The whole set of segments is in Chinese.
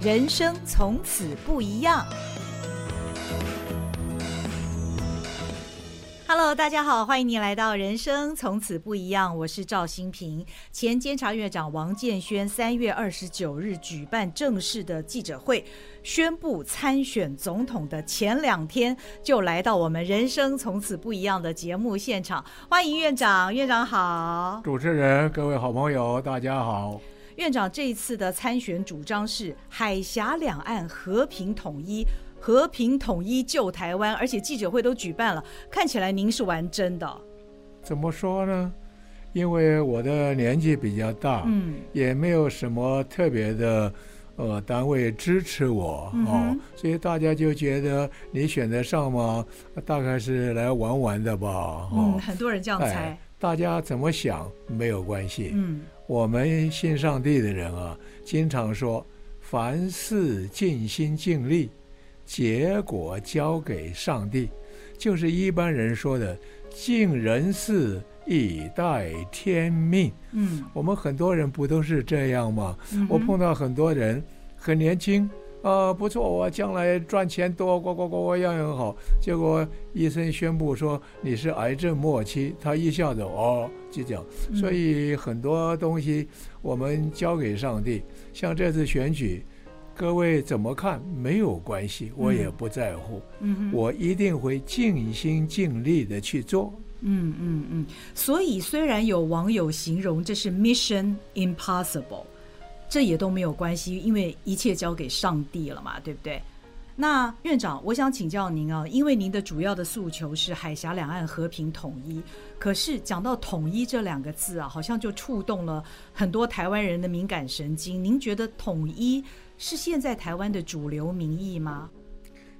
人生从此不一样。Hello，大家好，欢迎您来到《人生从此不一样》，我是赵新平。前监察院长王建煊三月二十九日举办正式的记者会，宣布参选总统的前两天，就来到我们《人生从此不一样》的节目现场。欢迎院长，院长好。主持人，各位好朋友，大家好。院长这一次的参选主张是海峡两岸和平统一。和平统一救台湾，而且记者会都举办了，看起来您是玩真的。怎么说呢？因为我的年纪比较大，嗯，也没有什么特别的呃单位支持我，嗯、哦，所以大家就觉得你选得上吗？大概是来玩玩的吧。哦、嗯，很多人这样猜、哎。大家怎么想没有关系。嗯，我们信上帝的人啊，经常说凡事尽心尽力。结果交给上帝，就是一般人说的“尽人事以待天命”。嗯，我们很多人不都是这样吗？嗯、我碰到很多人很年轻啊，不错，我将来赚钱多，呱呱呱呱，样样好。结果医生宣布说你是癌症末期，他一下子哦就这样。所以很多东西我们交给上帝，像这次选举。各位怎么看没有关系，我也不在乎。嗯，我一定会尽心尽力的去做。嗯嗯嗯。所以虽然有网友形容这是 Mission Impossible，这也都没有关系，因为一切交给上帝了嘛，对不对？那院长，我想请教您啊，因为您的主要的诉求是海峡两岸和平统一，可是讲到统一这两个字啊，好像就触动了很多台湾人的敏感神经。您觉得统一？是现在台湾的主流民意吗？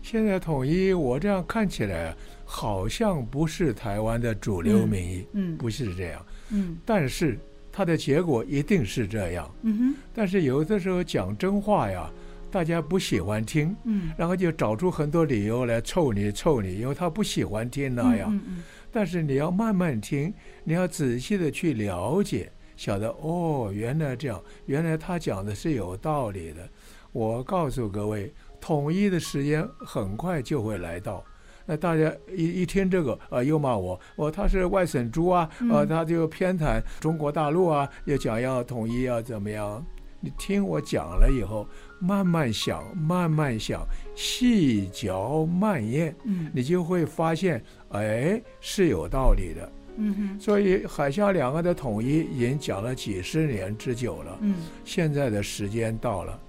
现在统一，我这样看起来好像不是台湾的主流民意，嗯，嗯，不是这样，嗯，但是它的结果一定是这样，嗯哼。但是有的时候讲真话呀，大家不喜欢听，嗯，然后就找出很多理由来臭你臭你，因为他不喜欢听那样，嗯嗯嗯。但是你要慢慢听，你要仔细的去了解，晓得哦，原来这样，原来他讲的是有道理的。我告诉各位，统一的时间很快就会来到。那大家一一听这个，啊、呃，又骂我，我他是外省猪啊，呃，他就偏袒中国大陆啊，又讲要统一要怎么样？你听我讲了以后，慢慢想，慢慢想，细嚼慢咽，嗯，你就会发现，哎，是有道理的。嗯哼。所以海峡两岸的统一已经讲了几十年之久了，嗯，现在的时间到了。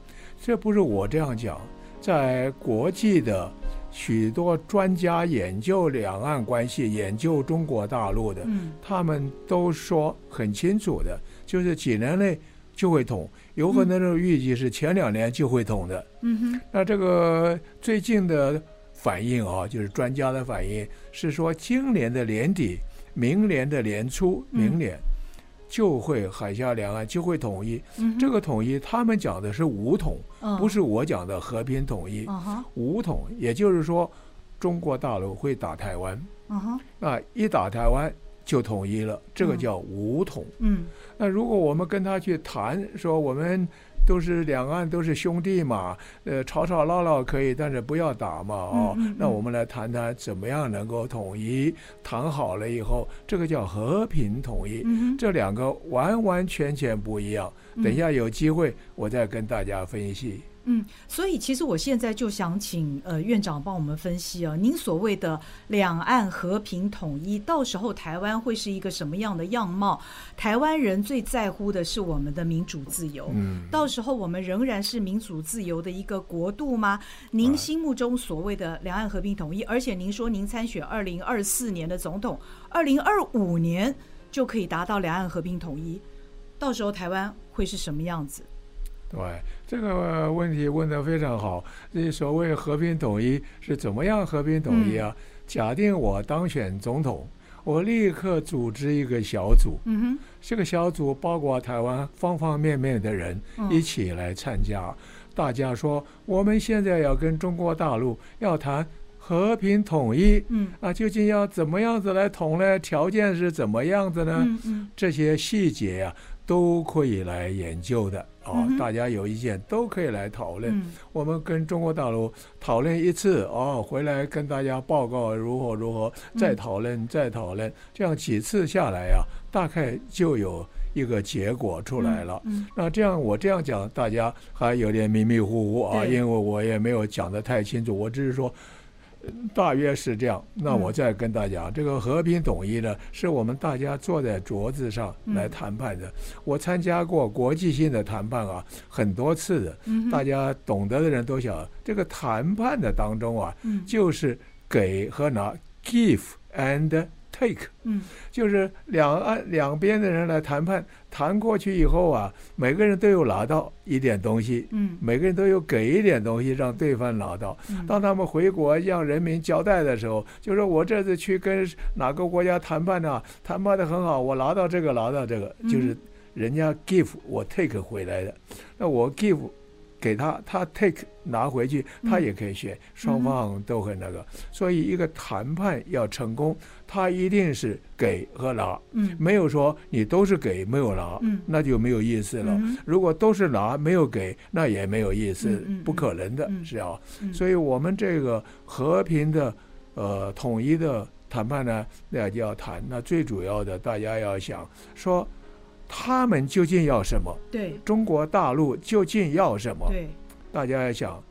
这不是我这样讲，在国际的许多专家研究两岸关系、研究中国大陆的，他们都说很清楚的，就是几年内就会统，有可能的预计是前两年就会统的。嗯哼。那这个最近的反应啊，就是专家的反应是说，今年的年底、明年的年初、明年。就会海峡两岸就会统一，嗯、这个统一他们讲的是武统，哦、不是我讲的和平统一。哦、武统也就是说，中国大陆会打台湾，哦、那一打台湾就统一了，这个叫武统。嗯，那如果我们跟他去谈说我们。都是两岸都是兄弟嘛，呃，吵吵闹闹可以，但是不要打嘛，哦，嗯嗯嗯，那我们来谈谈怎么样能够统一，谈好了以后，这个叫和平统一，这两个完完全全不一样。等一下有机会我再跟大家分析。嗯，所以其实我现在就想请呃院长帮我们分析啊，您所谓的两岸和平统一，到时候台湾会是一个什么样的样貌？台湾人最在乎的是我们的民主自由，嗯，到时候我们仍然是民主自由的一个国度吗？您心目中所谓的两岸和平统一，而且您说您参选二零二四年的总统，二零二五年就可以达到两岸和平统一，到时候台湾会是什么样子？对，这个问题问得非常好。这所谓和平统一是怎么样和平统一啊？嗯、假定我当选总统，我立刻组织一个小组。嗯哼，这个小组包括台湾方方面面的人一起来参加。嗯、大家说，我们现在要跟中国大陆要谈和平统一。嗯，啊，究竟要怎么样子来统呢？条件是怎么样子呢？嗯嗯，这些细节呀、啊。都可以来研究的啊、哦，大家有意见都可以来讨论。嗯、我们跟中国大陆讨论一次哦，回来跟大家报告如何如何，再讨论再讨论，这样几次下来呀、啊，大概就有一个结果出来了。那这样我这样讲，大家还有点迷迷糊糊啊，因为我也没有讲得太清楚，我只是说。大约是这样，那我再跟大家这个和平统一呢，是我们大家坐在桌子上来谈判的。嗯、我参加过国际性的谈判啊，很多次的。大家懂得的人都晓得，这个谈判的当中啊，嗯、就是给和拿，give and。take，嗯，就是两岸两边的人来谈判，谈过去以后啊，每个人都有拿到一点东西，嗯，每个人都有给一点东西让对方拿到。嗯，当他们回国向人民交代的时候，就说我这次去跟哪个国家谈判呢？谈判的很好，我拿到这个，拿到这个，就是人家 give 我 take 回来的，那我 give。给他，他 take 拿回去，他也可以选，双方都很那个。所以一个谈判要成功，他一定是给和拿，没有说你都是给没有拿，那就没有意思了。如果都是拿没有给，那也没有意思，不可能的是啊。所以我们这个和平的呃统一的谈判呢，那就要谈。那最主要的，大家要想说。他们究竟要什么？对，中国大陆究竟要什么？对，大家要想，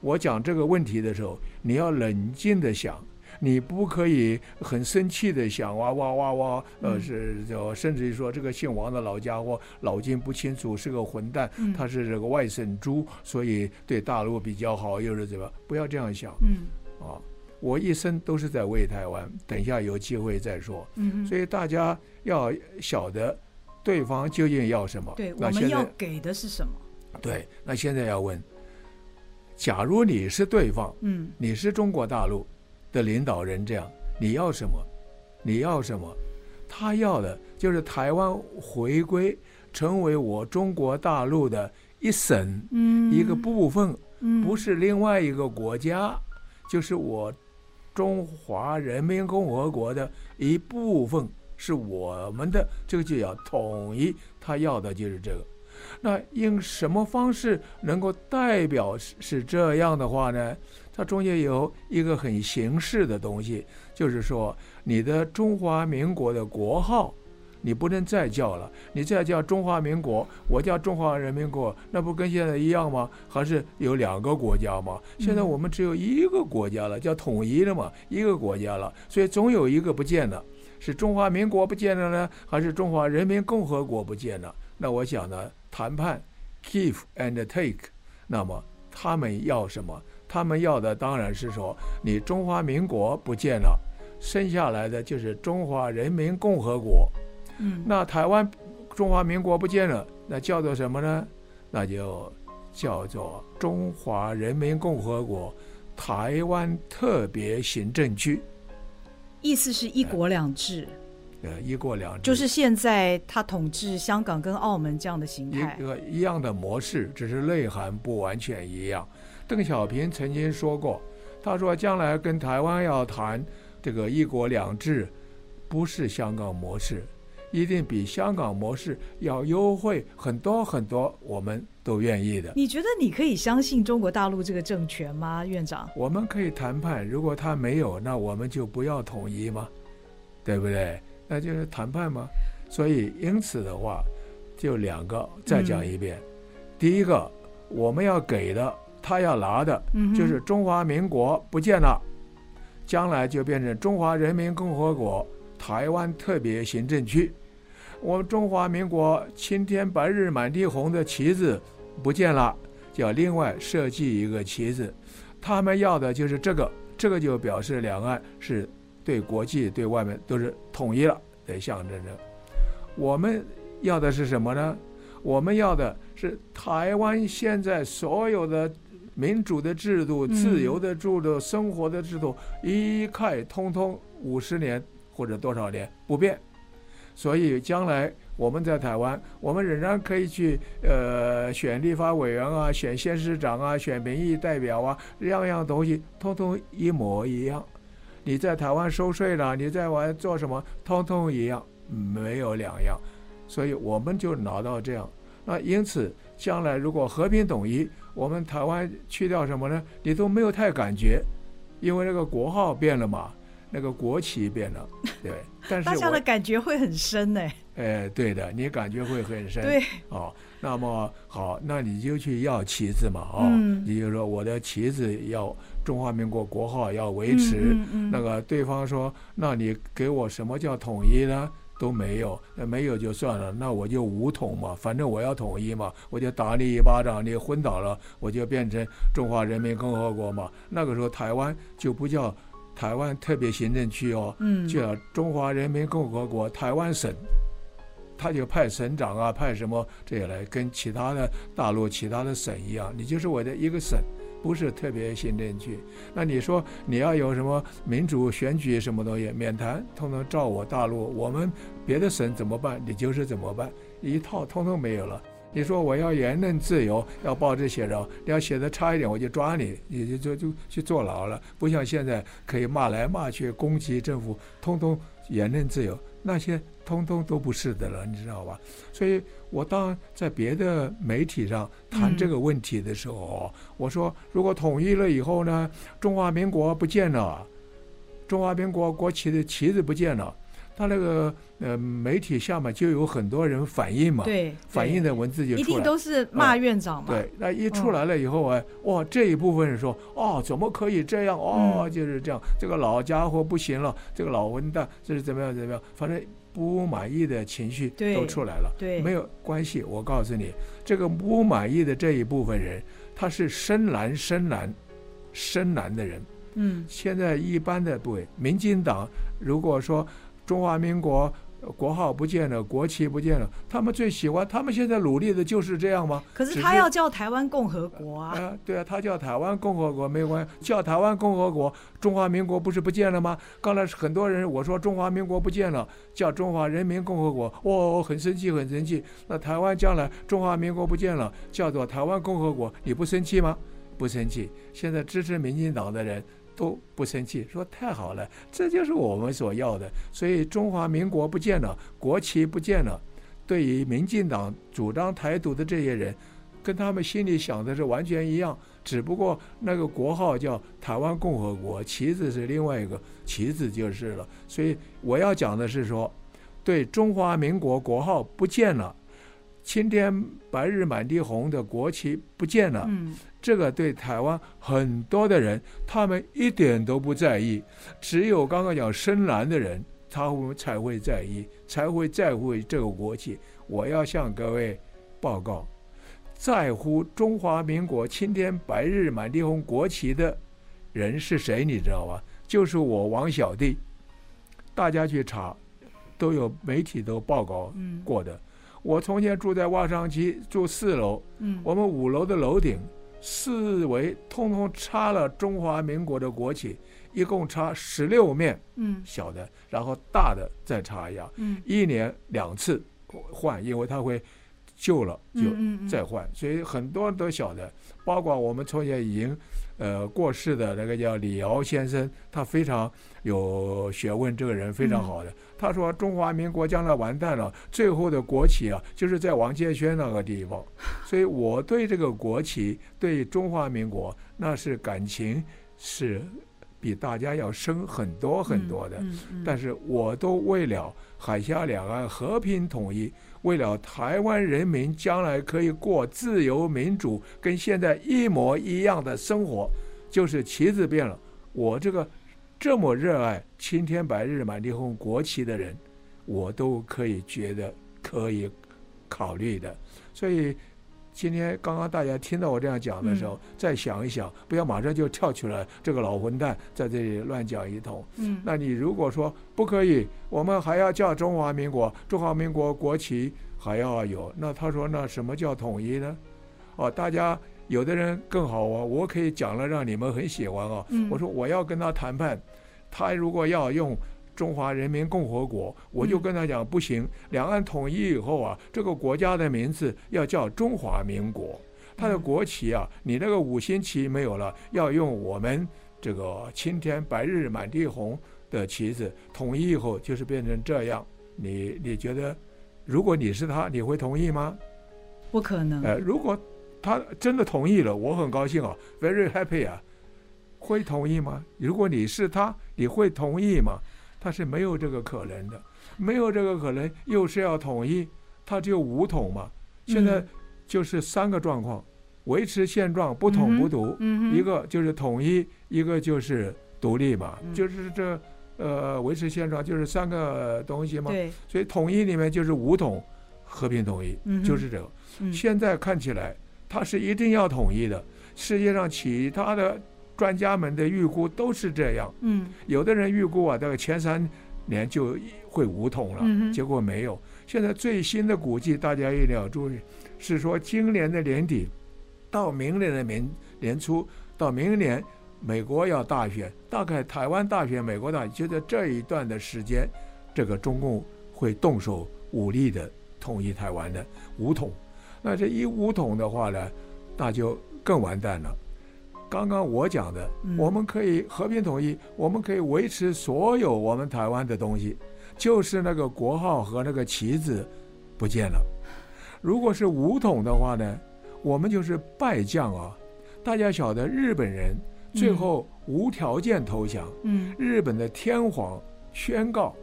我讲这个问题的时候，你要冷静的想，你不可以很生气的想，哇哇哇哇，呃，是就甚至于说这个姓王的老家伙脑筋不清楚，是个混蛋，他是这个外省猪，所以对大陆比较好，又是怎么？不要这样想。嗯，啊，我一生都是在为台湾，等一下有机会再说。嗯，所以大家要晓得。对方究竟要什么？对，我们要给的是什么？对，那现在要问：假如你是对方，嗯，你是中国大陆的领导人，这样你要什么？你要什么？他要的就是台湾回归，成为我中国大陆的一省，嗯，一个部分，嗯，不是另外一个国家，就是我中华人民共和国的一部分。是我们的，这个就要统一，他要的就是这个。那用什么方式能够代表是这样的话呢？它中间有一个很形式的东西，就是说你的中华民国的国号，你不能再叫了，你再叫中华民国，我叫中华人民国，那不跟现在一样吗？还是有两个国家吗？现在我们只有一个国家了，叫统一了嘛，一个国家了，所以总有一个不见了。是中华民国不见了呢，还是中华人民共和国不见了？那我想呢，谈判，give and take，那么他们要什么？他们要的当然是说，你中华民国不见了，剩下来的就是中华人民共和国。嗯，那台湾中华民国不见了，那叫做什么呢？那就叫做中华人民共和国台湾特别行政区。意思是一国两制，呃，一国两制就是现在他统治香港跟澳门这样的形态，一个一样的模式，只是内涵不完全一样。邓小平曾经说过，他说将来跟台湾要谈这个一国两制，不是香港模式，一定比香港模式要优惠很多很多，我们都愿意的。你觉得你可以相信中国大陆这个政权吗，院长？我们可以谈判，如果他没有，那我们就不要统一吗？对不对？那就是谈判嘛？所以因此的话，就两个，再讲一遍。嗯、第一个，我们要给的，他要拿的，就是中华民国不见了，将来就变成中华人民共和国台湾特别行政区。我们中华民国青天白日满地红的旗子。不见了，就要另外设计一个旗子。他们要的就是这个，这个就表示两岸是对国际、对外面都是统一了的象征着。我们要的是什么呢？我们要的是台湾现在所有的民主的制度、自由的制度、生活的制度，一概通通五十年或者多少年不变。所以将来。我们在台湾，我们仍然可以去呃选立法委员啊，选县市长啊，选民意代表啊，样样东西通通一模一样。你在台湾收税了，你在玩做什么，通通一样，没有两样。所以我们就拿到这样。那因此，将来如果和平统一，我们台湾去掉什么呢？你都没有太感觉，因为那个国号变了嘛，那个国旗变了，对。但是大家的感觉会很深呢。哎，对的，你感觉会很深。对。哦，那么好，那你就去要旗子嘛，哦，嗯、你就说我的旗子要中华民国国号要维持。那个对方说，那你给我什么叫统一呢？都没有，那没有就算了，那我就武统嘛，反正我要统一嘛，我就打你一巴掌，你昏倒了，我就变成中华人民共和国嘛。那个时候台湾就不叫台湾特别行政区哦，嗯，叫中华人民共和国台湾省，他就派省长啊，派什么这些来，跟其他的大陆其他的省一样，你就是我的一个省。不是特别行政区，那你说你要有什么民主选举什么东西，免谈，通通照我大陆，我们别的省怎么办，你就是怎么办，一套通通没有了。你说我要言论自由，要报纸写着，你要写的差一点，我就抓你，你就就就去坐牢了。不像现在可以骂来骂去，攻击政府，通通言论自由，那些通通都不是的了，你知道吧？所以。我当在别的媒体上谈这个问题的时候，嗯、我说如果统一了以后呢，中华民国不见了，中华民国国旗的旗子不见了，他那个呃媒体下面就有很多人反映嘛，对，反映的文字就出来，一定都是骂院长嘛、嗯。对，那一出来了以后啊，嗯、哇，这一部分人说，哦，怎么可以这样？哦，嗯、就是这样，这个老家伙不行了，这个老混蛋，这是怎么样怎么样？反正。不满意的情绪都出来了，对，对，没有关系。我告诉你，这个不满意的这一部分人，他是深蓝、深蓝、深蓝的人。嗯，现在一般的部位，民进党如果说中华民国。国号不见了，国旗不见了，他们最喜欢，他们现在努力的就是这样吗？可是他要叫台湾共和国啊！呃、对啊，他叫台湾共和国没关系，叫台湾共和国，中华民国不是不见了吗？刚才很多人我说中华民国不见了，叫中华人民共和国，哦，很生气，很生气。那台湾将来中华民国不见了，叫做台湾共和国，你不生气吗？不生气。现在支持民进党的人。都不生气，说太好了，这就是我们所要的。所以中华民国不见了，国旗不见了。对于民进党主张台独的这些人，跟他们心里想的是完全一样，只不过那个国号叫台湾共和国，旗子是另外一个旗子就是了。所以我要讲的是说，对中华民国国号不见了，青天白日满地红的国旗不见了。嗯这个对台湾很多的人，他们一点都不在意，只有刚刚讲深蓝的人，他们才会在意，才会在乎这个国旗。我要向各位报告，在乎中华民国青天白日满地红国旗的人是谁？你知道吧？就是我王小弟。大家去查，都有媒体都报告过的。我从前住在望上区，住四楼，我们五楼的楼顶。四围通通插了中华民国的国旗，一共插十六面，嗯，小的，然后大的再插一样，嗯，一年两次换，因为它会旧了就再换，所以很多人都晓得，包括我们从前已经。呃，过世的那个叫李敖先生，他非常有学问，这个人非常好的。他说中华民国将来完蛋了，最后的国旗啊，就是在王建轩那个地方。所以我对这个国旗，对中华民国，那是感情是比大家要深很多很多的。但是我都为了海峡两岸和平统一。为了台湾人民将来可以过自由民主，跟现在一模一样的生活，就是旗子变了。我这个这么热爱青天白日满地红国旗的人，我都可以觉得可以考虑的。所以今天刚刚大家听到我这样讲的时候，嗯、再想一想，不要马上就跳出来，这个老混蛋在这里乱讲一通。嗯，那你如果说不可以。我们还要叫中华民国，中华民国国旗还要有。那他说，那什么叫统一呢？哦，大家有的人更好啊，我可以讲了，让你们很喜欢啊。我说我要跟他谈判，他如果要用中华人民共和国，我就跟他讲不行。两岸统一以后啊，这个国家的名字要叫中华民国，它的国旗啊，你那个五星旗没有了，要用我们这个青天白日满地红的旗子统一以后就是变成这样，你你觉得如果你是他，你会同意吗？不可能。呃，如果他真的同意了，我很高兴啊，very happy 啊，会同意吗？如果你是他，你会同意吗？他是没有这个可能的，没有这个可能，又是要统一，他就武统嘛。现在就是三个状况：维持现状，不统不独；一个就是统一，一个就是独立嘛。就是这呃，维持现状就是三个东西嘛。所以统一里面就是五统、和平统一，就是这个。现在看起来，他是一定要统一的。世界上其他的。专家们的预估都是这样，嗯，有的人预估啊，大概前三年就会武统了，嗯，结果没有。现在最新的估计，大家一定要注意，是说今年的年底到明年的年年初，到明年美国要大选，大概台湾大选、美国大选，就在这一段的时间，这个中共会动手武力的统一台湾的武统。那这一武统的话呢，那就更完蛋了。刚刚我讲的，我们可以和平统一，我们可以维持所有我们台湾的东西，就是那个国号和那个旗子不见了。如果是武统的话呢，我们就是败将啊！大家晓得，日本人最后无条件投降，日本的天皇宣告，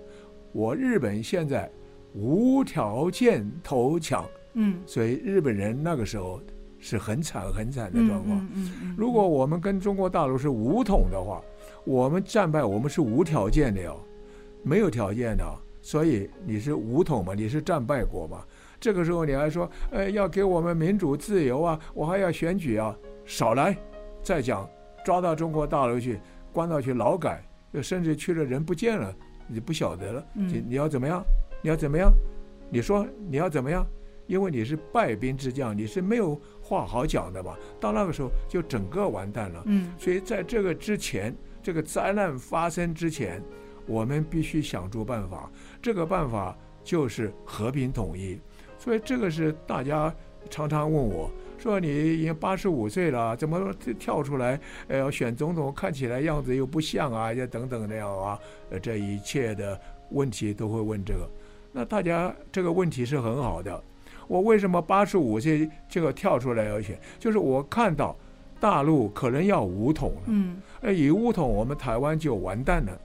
我日本现在无条件投降，嗯所以日本人那个时候。是很惨很惨的状况。嗯嗯嗯、如果我们跟中国大陆是武统的话，我们战败，我们是无条件的哟，没有条件的。所以你是武统嘛，你是战败国嘛。这个时候你还说，呃，要给我们民主自由啊，我还要选举啊，少来。再讲，抓到中国大陆去，关到去劳改，甚至去了人不见了，你不晓得了。你你要怎么样？你要怎么样？你说你要怎么样？因为你是败兵之将，你是没有话好讲的嘛。到那个时候就整个完蛋了。嗯，所以在这个之前，这个灾难发生之前，我们必须想出办法。这个办法就是和平统一。所以这个是大家常常问我说：“你已经八十五岁了，怎么跳出来？呃，要选总统，看起来样子又不像啊，也等等那样啊。”呃，这一切的问题都会问这个。那大家这个问题是很好的。我为什么八十五岁这个跳出来要选？就是我看到大陆可能要武统了，嗯，以武统我们台湾就完蛋了。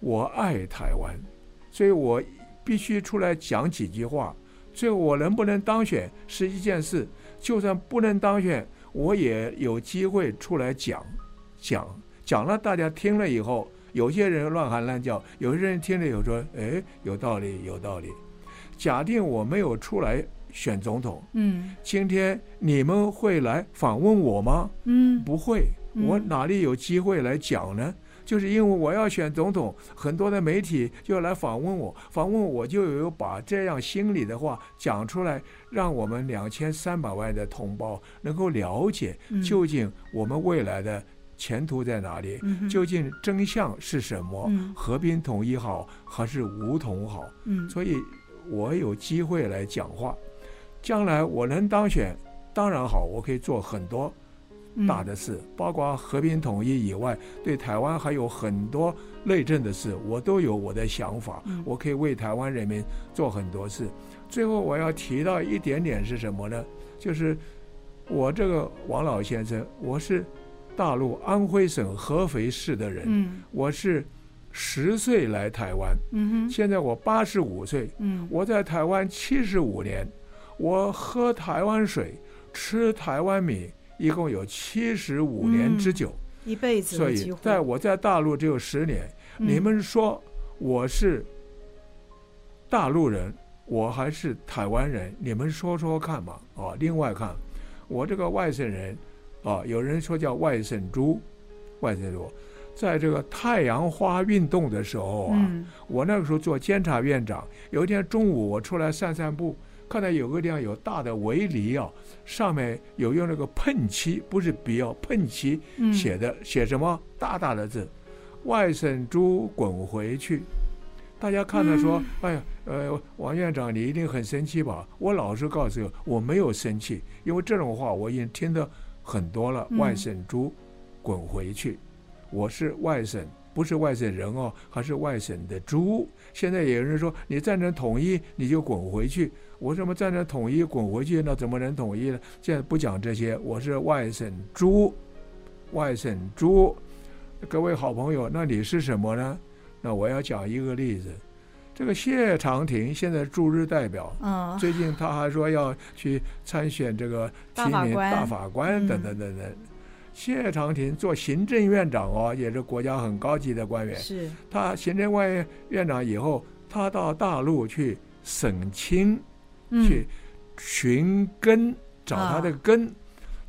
我爱台湾，所以我必须出来讲几句话。所以我能不能当选是一件事，就算不能当选，我也有机会出来讲讲讲了，大家听了以后，有些人乱喊乱叫，有些人听了以后说：“哎，有道理，有道理。”假定我没有出来。选总统，嗯，今天你们会来访问我吗？嗯，不会，我哪里有机会来讲呢？就是因为我要选总统，很多的媒体就要来访问我，访问我就有把这样心里的话讲出来，让我们两千三百万的同胞能够了解究竟我们未来的前途在哪里，究竟真相是什么，和平统一好还是武统好？嗯，所以我有机会来讲话。将来我能当选，当然好，我可以做很多大的事，包括和平统一以外，对台湾还有很多内政的事，我都有我的想法，我可以为台湾人民做很多事。最后我要提到一点点是什么呢？就是我这个王老先生，我是大陆安徽省合肥市的人，我是十岁来台湾，现在我八十五岁，我在台湾七十五年。我喝台湾水，吃台湾米，一共有七十五年之久，嗯、一辈子。所以，在我在大陆只有十年。嗯、你们说我是大陆人，我还是台湾人？你们说说看嘛。啊，另外看，我这个外省人，啊，有人说叫外省猪，外省猪，在这个太阳花运动的时候啊，嗯、我那个时候做监察院长，有一天中午我出来散散步。看到有个地方有大的围篱啊，上面有用那个喷漆，不是笔哦，喷漆写的，写什么大大的字，“外省猪滚回去”。大家看到说：“哎呀，呃，王院长你一定很生气吧？”我老实告诉你，我没有生气，因为这种话我已经听得很多了。“外省猪滚回去”，我是外省。不是外省人哦，还是外省的猪。现在有人说你赞成统一，你就滚回去。我怎么赞成统一滚回去？那怎么能统一呢？现在不讲这些，我是外省猪，外省猪。各位好朋友，那你是什么呢？那我要讲一个例子。这个谢长廷现在驻日代表，嗯，最近他还说要去参选这个提名大法官等等等等。谢长廷做行政院长哦，也是国家很高级的官员。是。他行政院院长以后，他到大陆去省亲，去寻根，找他的根。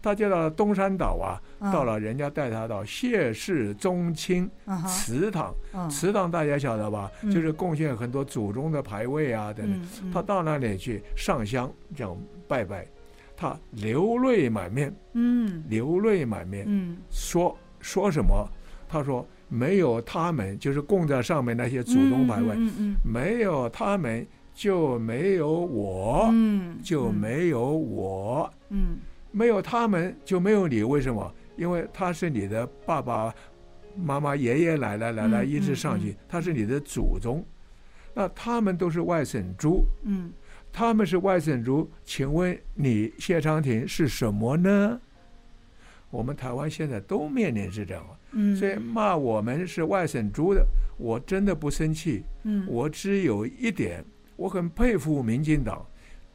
他就到了东山岛啊，到了人家带他到谢氏宗亲祠堂，祠堂大家晓得吧？就是贡献很多祖宗的牌位啊等等。他到那里去上香，这样拜拜，他流泪满面，嗯，流泪满面，嗯，说说什么？他说没有他们，就是供在上面那些祖宗牌位，没有他们就没有我，就没有我，嗯。没有他们就没有你，为什么？因为他是你的爸爸妈妈、爷爷奶奶、奶奶一直上去，他是你的祖宗。那他们都是外省猪，嗯，他们是外省猪，请问你谢长廷是什么呢？我们台湾现在都面临是这样，嗯，所以骂我们是外省猪的，我真的不生气，嗯，我只有一点，我很佩服民进党。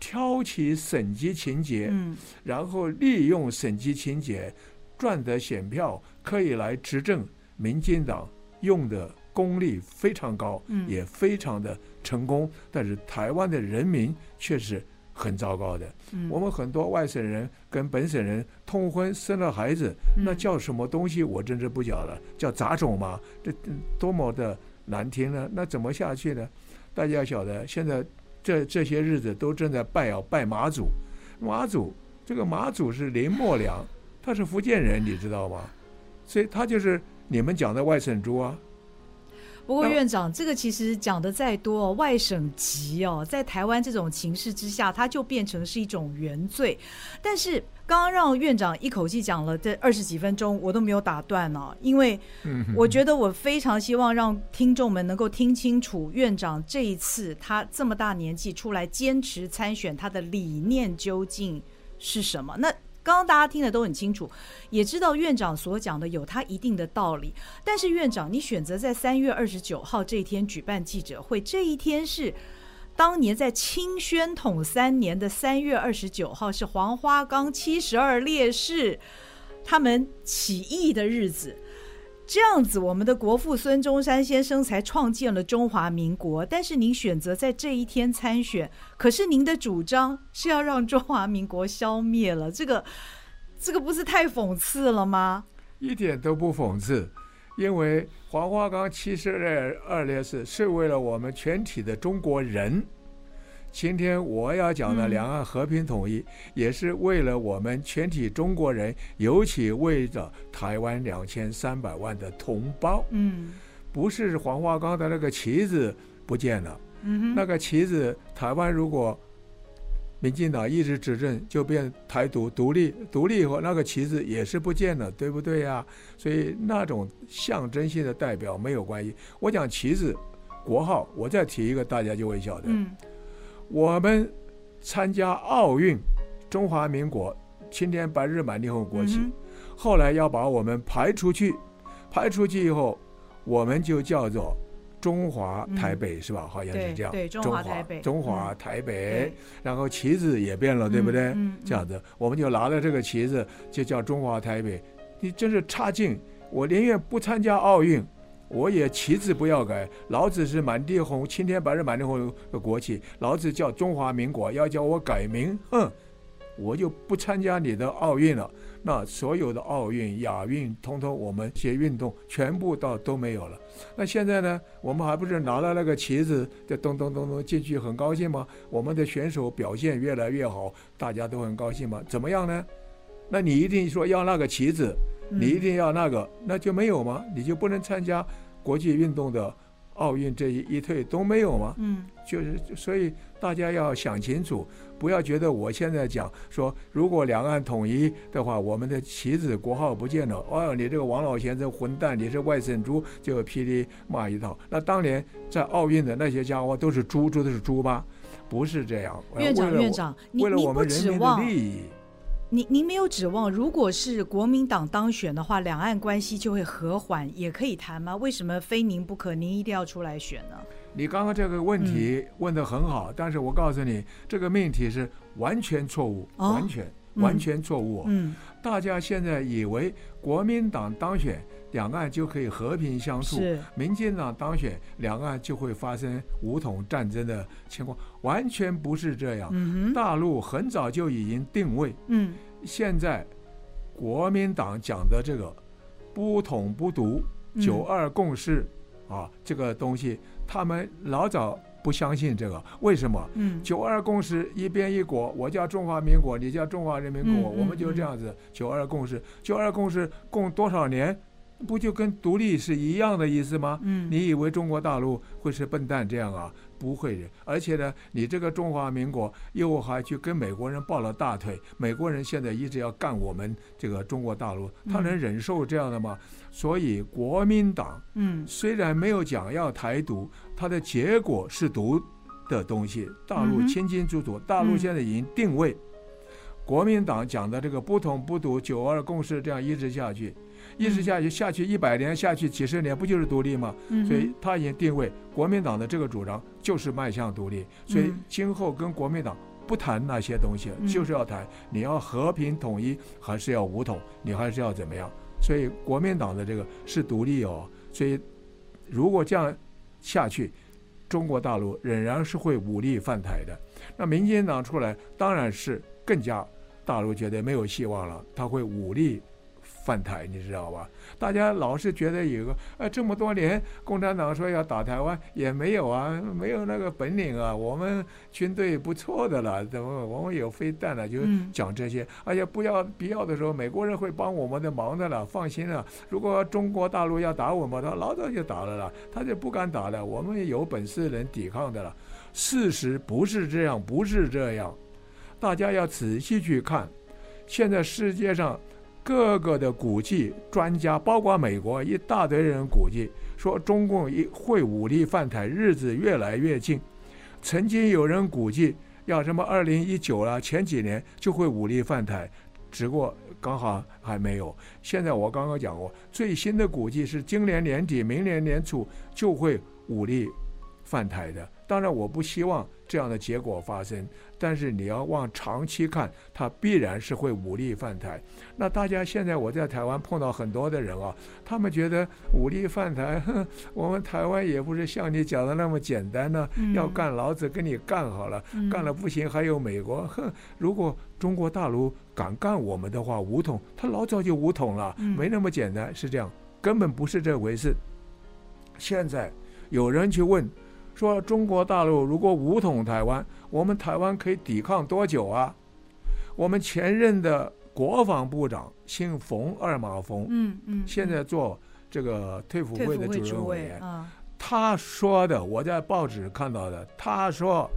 挑起省级情节，嗯，然后利用省级情节赚得选票，可以来执政。民进党用的功力非常高，嗯，也非常的成功。但是台湾的人民却是很糟糕的。嗯，我们很多外省人跟本省人通婚生了孩子，那叫什么东西？我真是不晓得，叫杂种吗？这多么的难听呢？那怎么下去呢？大家晓得现在。这这些日子都正在拜啊拜妈祖，妈祖这个妈祖是林默娘，他是福建人，你知道吗？所以他就是你们讲的外省猪啊。不过院长，这个其实讲的再多，外省籍哦，在台湾这种情势之下，它就变成是一种原罪。但是刚刚让院长一口气讲了这二十几分钟，我都没有打断呢，因为我觉得我非常希望让听众们能够听清楚院长这一次他这么大年纪出来坚持参选，他的理念究竟是什么？那。刚刚大家听的都很清楚，也知道院长所讲的有他一定的道理。但是院长，你选择在三月二十九号这一天举办记者会，这一天是当年在清宣统三年的三月二十九号，是黄花岗七十二烈士他们起义的日子。这样子，我们的国父孙中山先生才创建了中华民国。但是您选择在这一天参选，可是您的主张是要让中华民国消灭了，这个，这个不是太讽刺了吗？一点都不讽刺，因为黄花岗七十二二烈士是为了我们全体的中国人。今天我要讲的两岸和平统一，嗯、也是为了我们全体中国人，尤其为了台湾两千三百万的同胞。嗯，不是黄花岗的那个旗子不见了。嗯哼，那个旗子，台湾如果民进党一直执政，就变台独独立，独立以后那个旗子也是不见了，对不对呀、啊？所以那种象征性的代表没有关系。我讲旗子、国号，我再提一个，大家就会晓得。嗯。我们参加奥运，中华民国青天白日满地红国旗，后来要把我们排出去，排出去以后，我们就叫做中华台北，是吧？好像是这样。对，中华台北。中华台北，然后旗子也变了，对不对？这样子，我们就拿了这个旗子，就叫中华台北。你真是差劲！我宁愿不参加奥运。我也旗帜不要改，老子是满地红，青天白日满地红的国旗，老子叫中华民国，要叫我改名，哼，我就不参加你的奥运了。那所有的奥运、亚运，通通我们些运动全部到都没有了。那现在呢，我们还不是拿了那个旗子，就咚咚咚咚进去，很高兴吗？我们的选手表现越来越好，大家都很高兴吗？怎么样呢？那你一定说要那个旗子。你一定要那个，那就没有吗？你就不能参加国际运动的奥运这一一退都没有吗？嗯，就是所以大家要想清楚，不要觉得我现在讲说，如果两岸统一的话，我们的旗子国号不见了。哦，你这个王老先生混蛋，你是外省猪，就噼里骂一套。那当年在奥运的那些家伙都是猪，猪都是猪吧？不是这样。院长，院长，为了我们人民的利益。您您没有指望，如果是国民党当选的话，两岸关系就会和缓，也可以谈吗？为什么非您不可？您一定要出来选呢？你刚刚这个问题问得很好，嗯、但是我告诉你，这个命题是完全错误，哦、完全、嗯、完全错误。嗯，大家现在以为国民党当选，两岸就可以和平相处；是民进党当选，两岸就会发生武统战争的情况，完全不是这样。嗯、大陆很早就已经定位。嗯。现在，国民党讲的这个不统不独、九二共识、嗯、啊，这个东西，他们老早不相信这个。为什么？嗯，九二共识一边一国，我叫中华民国，你叫中华人民共和国，嗯、我们就这样子。九二共识，九二共识共多少年？不就跟独立是一样的意思吗？嗯，你以为中国大陆会是笨蛋这样啊？不会的。而且呢，你这个中华民国又还去跟美国人抱了大腿。美国人现在一直要干我们这个中国大陆，他能忍受这样的吗？嗯，所以国民党，嗯，虽然没有讲要台独，它的结果是独的东西。大陆清清楚楚，大陆现在已经定位，国民党讲的这个不统不独、九二共识这样一直下去。一直下去，下去一百年，下去几十年，不就是独立吗？所以他已经定位国民党的这个主张就是迈向独立。所以今后跟国民党不谈那些东西，就是要谈你要和平统一，还是要武统，你还是要怎么样？所以国民党的这个是独立哦。所以如果这样下去，中国大陆仍然是会武力犯台的。那民进党出来，当然是更加大陆觉得没有希望了，他会武力。犯台，你知道吧？大家老是觉得有个，呃，这么多年，共产党说要打台湾，也没有啊，没有那个本领啊。我们军队不错的了，怎么我们有飞弹了，就讲这些。而且不要必要的时候，美国人会帮我们的忙的了，放心了。如果中国大陆要打我们，他老早就打了了，他就不敢打了。我们有本事能抵抗的了。事实不是这样，不是这样。大家要仔细去看，现在世界上。各个的估计，专家包括美国一大堆人估计说，中共一会武力犯台，日子越来越近。曾经有人估计要什么二零一九了，前几年就会武力犯台，只不过刚好还没有。现在我刚刚讲过，最新的估计是今年年底、明年年初就会武力犯台的。当然，我不希望这样的结果发生，但是你要往长期看，它必然是会武力犯台。那大家现在我在台湾碰到很多的人啊，他们觉得武力犯台，哼，我们台湾也不是像你讲的那么简单呢。要干，老子跟你干好了，干了不行还有美国，哼，如果中国大陆敢干我们的话，武统，他老早就武统了，没那么简单，是这样，根本不是这回事。现在有人去问。说中国大陆如果武统台湾，我们台湾可以抵抗多久啊？我们前任的国防部长姓冯，二马冯，嗯嗯，现在做这个退辅会的主任委员，他说的，我在报纸看到的，他说，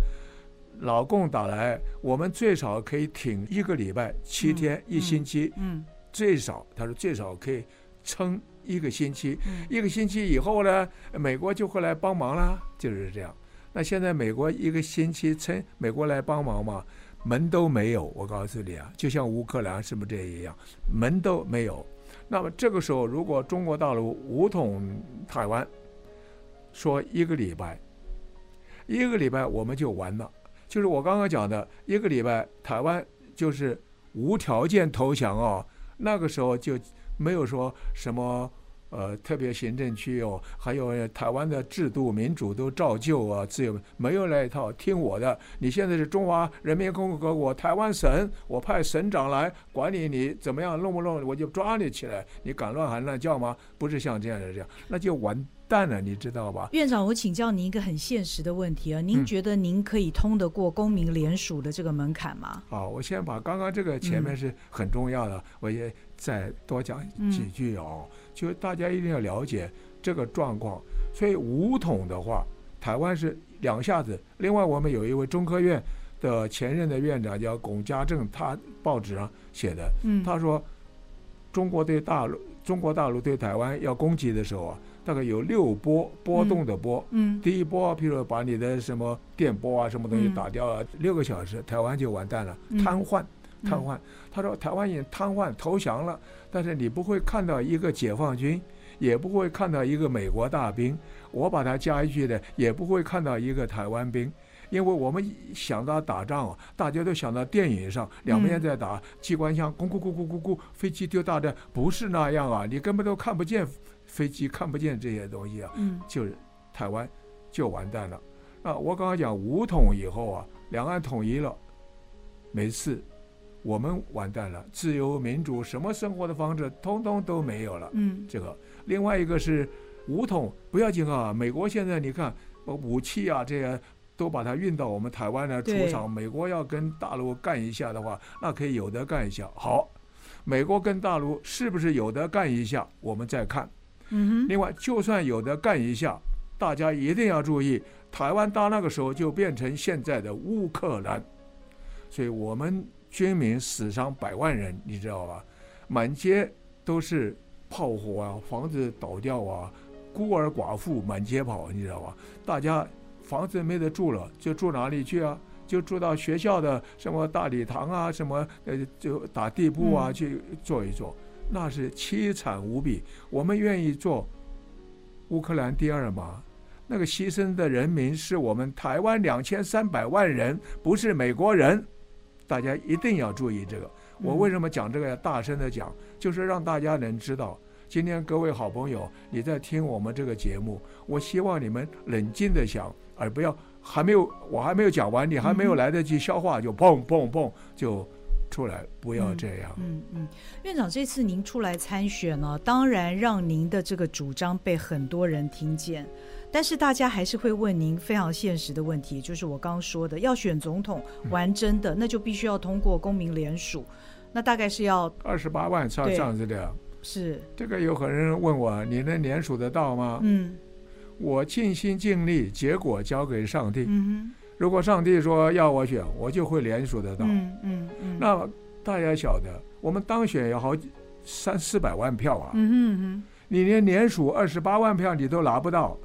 老共打来，我们最少可以挺一个礼拜，七天一星期，嗯，最少，他说最少可以撑。一个星期，一个星期以后呢，美国就会来帮忙啦，就是这样。那现在美国一个星期称美国来帮忙嘛，门都没有。我告诉你啊，就像乌克兰是不是这样，门都没有。那么这个时候，如果中国大陆武统台湾，说一个礼拜，一个礼拜我们就完了。就是我刚刚讲的一个礼拜，台湾就是无条件投降哦。那个时候就。没有说什么呃特别行政区哦，还有台湾的制度民主都照旧啊，自由没有那一套，听我的。你现在是中华人民共和国，台湾省，我派省长来管理你怎么样弄不弄，我就抓你起来。你敢乱喊乱叫吗？不是像这样的这样，那就完蛋了，你知道吧？院长，我请教您一个很现实的问题啊，您觉得您可以通得过公民联署的这个门槛吗？好，我先把刚刚这个前面是很重要的，嗯、我也。再多讲几句哦，就大家一定要了解这个状况。所以武统的话，台湾是两下子。另外，我们有一位中科院的前任的院长叫龚家正，他报纸上写的，他说中国对大陆，中国大陆对台湾要攻击的时候啊，大概有六波波动的波。嗯，第一波，譬如把你的什么电波啊，什么东西打掉了，六个小时，台湾就完蛋了，瘫痪。瘫痪，他说台湾已经瘫痪投降了，但是你不会看到一个解放军，也不会看到一个美国大兵，我把它加一句的，也不会看到一个台湾兵，因为我们想到打仗啊，大家都想到电影上两边在打，机关枪咕咕咕咕咕咕，飞机丢大弹，不是那样啊，你根本都看不见飞机，看不见这些东西啊，就是台湾就完蛋了。啊，我刚刚讲五统以后啊，两岸统一了，没事。我们完蛋了，自由民主什么生活的方式，通通都没有了。嗯，这个另外一个是武统，不要紧啊。美国现在你看，武器啊这些都把它运到我们台湾来出厂。美国要跟大陆干一下的话，那可以有的干一下。好，美国跟大陆是不是有的干一下？我们再看。嗯，另外，就算有的干一下，大家一定要注意，台湾到那个时候就变成现在的乌克兰，所以我们。军民死伤百万人，你知道吧？满街都是炮火啊，房子倒掉啊，孤儿寡妇满街跑，你知道吧？大家房子没得住了，就住哪里去啊？就住到学校的什么大礼堂啊，什么呃，就打地铺啊，去坐一坐，那是凄惨无比。我们愿意做乌克兰第二吗？那个牺牲的人民是我们台湾两千三百万人，不是美国人。大家一定要注意这个。我为什么讲这个要大声的讲？就是让大家能知道，今天各位好朋友，你在听我们这个节目，我希望你们冷静的想，而不要还没有我还没有讲完，你还没有来得及消化，就砰砰砰就出来，不要这样。嗯嗯，嗯，院长这次您出来参选呢，当然让您的这个主张被很多人听见。但是大家还是会问您非常现实的问题，就是我刚刚说的，要选总统玩真的，那就必须要通过公民联署，那大概是要二十八万，像这样子的。是这个有很多人问我，你能联署得到吗？嗯，我尽心尽力，结果交给上帝。嗯，如果上帝说要我选，我就会联署得到。嗯嗯嗯。那大家晓得，我们当选有好几三四百万票啊。嗯哼哼。你连联署二十八万票你都拿不到。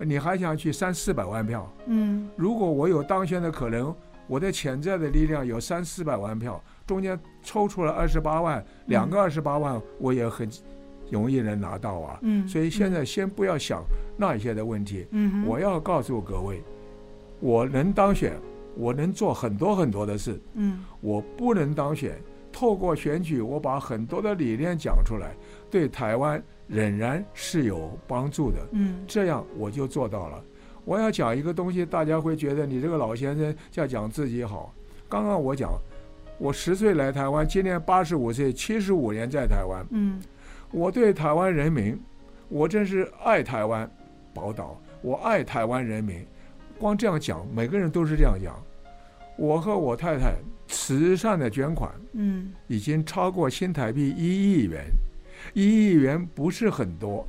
你还想去三四百万票？嗯，如果我有当选的可能，我的潜在的力量有三四百万票，中间抽出了二十八万，两个二十八万，我也很容易能拿到啊。嗯，所以现在先不要想那一些的问题。嗯，我要告诉各位，我能当选，我能做很多很多的事。嗯，我不能当选，透过选举，我把很多的理念讲出来，对台湾。仍然是有帮助的，嗯，这样我就做到了。我要讲一个东西，大家会觉得你这个老先生在讲自己好。刚刚我讲，我十岁来台湾，今年八十五岁，七十五年在台湾，嗯，我对台湾人民，我真是爱台湾宝岛，我爱台湾人民。光这样讲，每个人都是这样讲。我和我太太慈善的捐款，嗯，已经超过新台币一亿元。一亿元不是很多，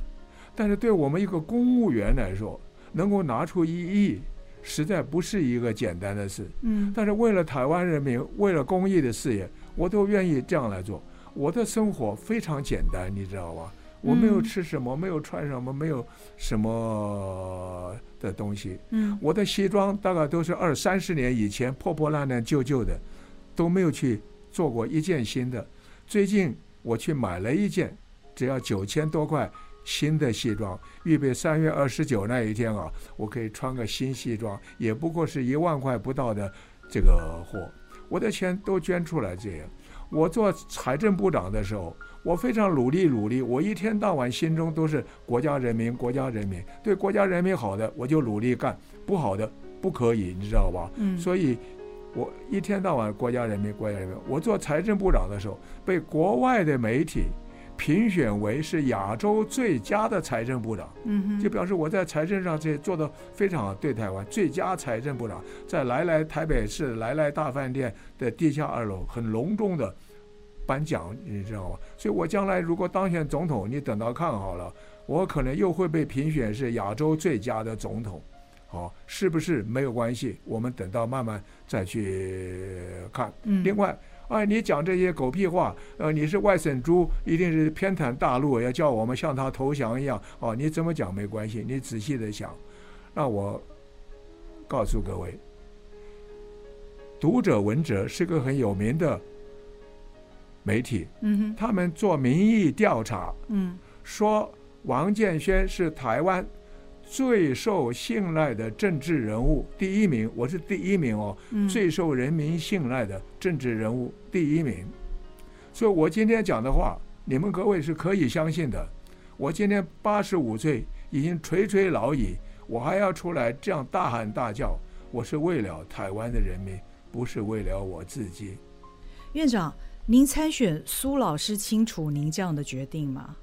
但是对我们一个公务员来说，能够拿出一亿，实在不是一个简单的事。嗯，但是为了台湾人民，为了公益的事业，我都愿意这样来做。我的生活非常简单，你知道吧？我没有吃什么，没有穿什么，没有什么的东西。嗯，我的西装大概都是二三十年以前破破烂烂、旧旧的，都没有去做过一件新的。最近我去买了一件。只要九千多块新的西装，预备三月二十九那一天啊，我可以穿个新西装，也不过是一万块不到的这个货，我的钱都捐出来这样。我做财政部长的时候，我非常努力努力，我一天到晚心中都是国家人民，国家人民，对国家人民好的我就努力干，不好的不可以，你知道吧？嗯。所以，我一天到晚国家人民，国家人民。我做财政部长的时候，被国外的媒体。评选为是亚洲最佳的财政部长，嗯就表示我在财政上这做的非常好。对台湾最佳财政部长，在来来台北市来来大饭店的地下二楼很隆重的颁奖，你知道吗？所以我将来如果当选总统，你等到看好了，我可能又会被评选是亚洲最佳的总统，好，是不是没有关系？我们等到慢慢再去看。嗯、另外，哎，你讲这些狗屁话，呃，你是外省猪，一定是偏袒大陆，要叫我们向他投降一样。哦，你怎么讲没关系，你仔细的想。那我告诉各位，读者文哲是个很有名的媒体。嗯哼，他们做民意调查，嗯，说王建轩是台湾。最受信赖的政治人物第一名，我是第一名哦。最受人民信赖的政治人物第一名，所以我今天讲的话，你们各位是可以相信的。我今天八十五岁，已经垂垂老矣，我还要出来这样大喊大叫，我是为了台湾的人民，不是为了我自己。院长，您参选，苏老师清楚您这样的决定吗？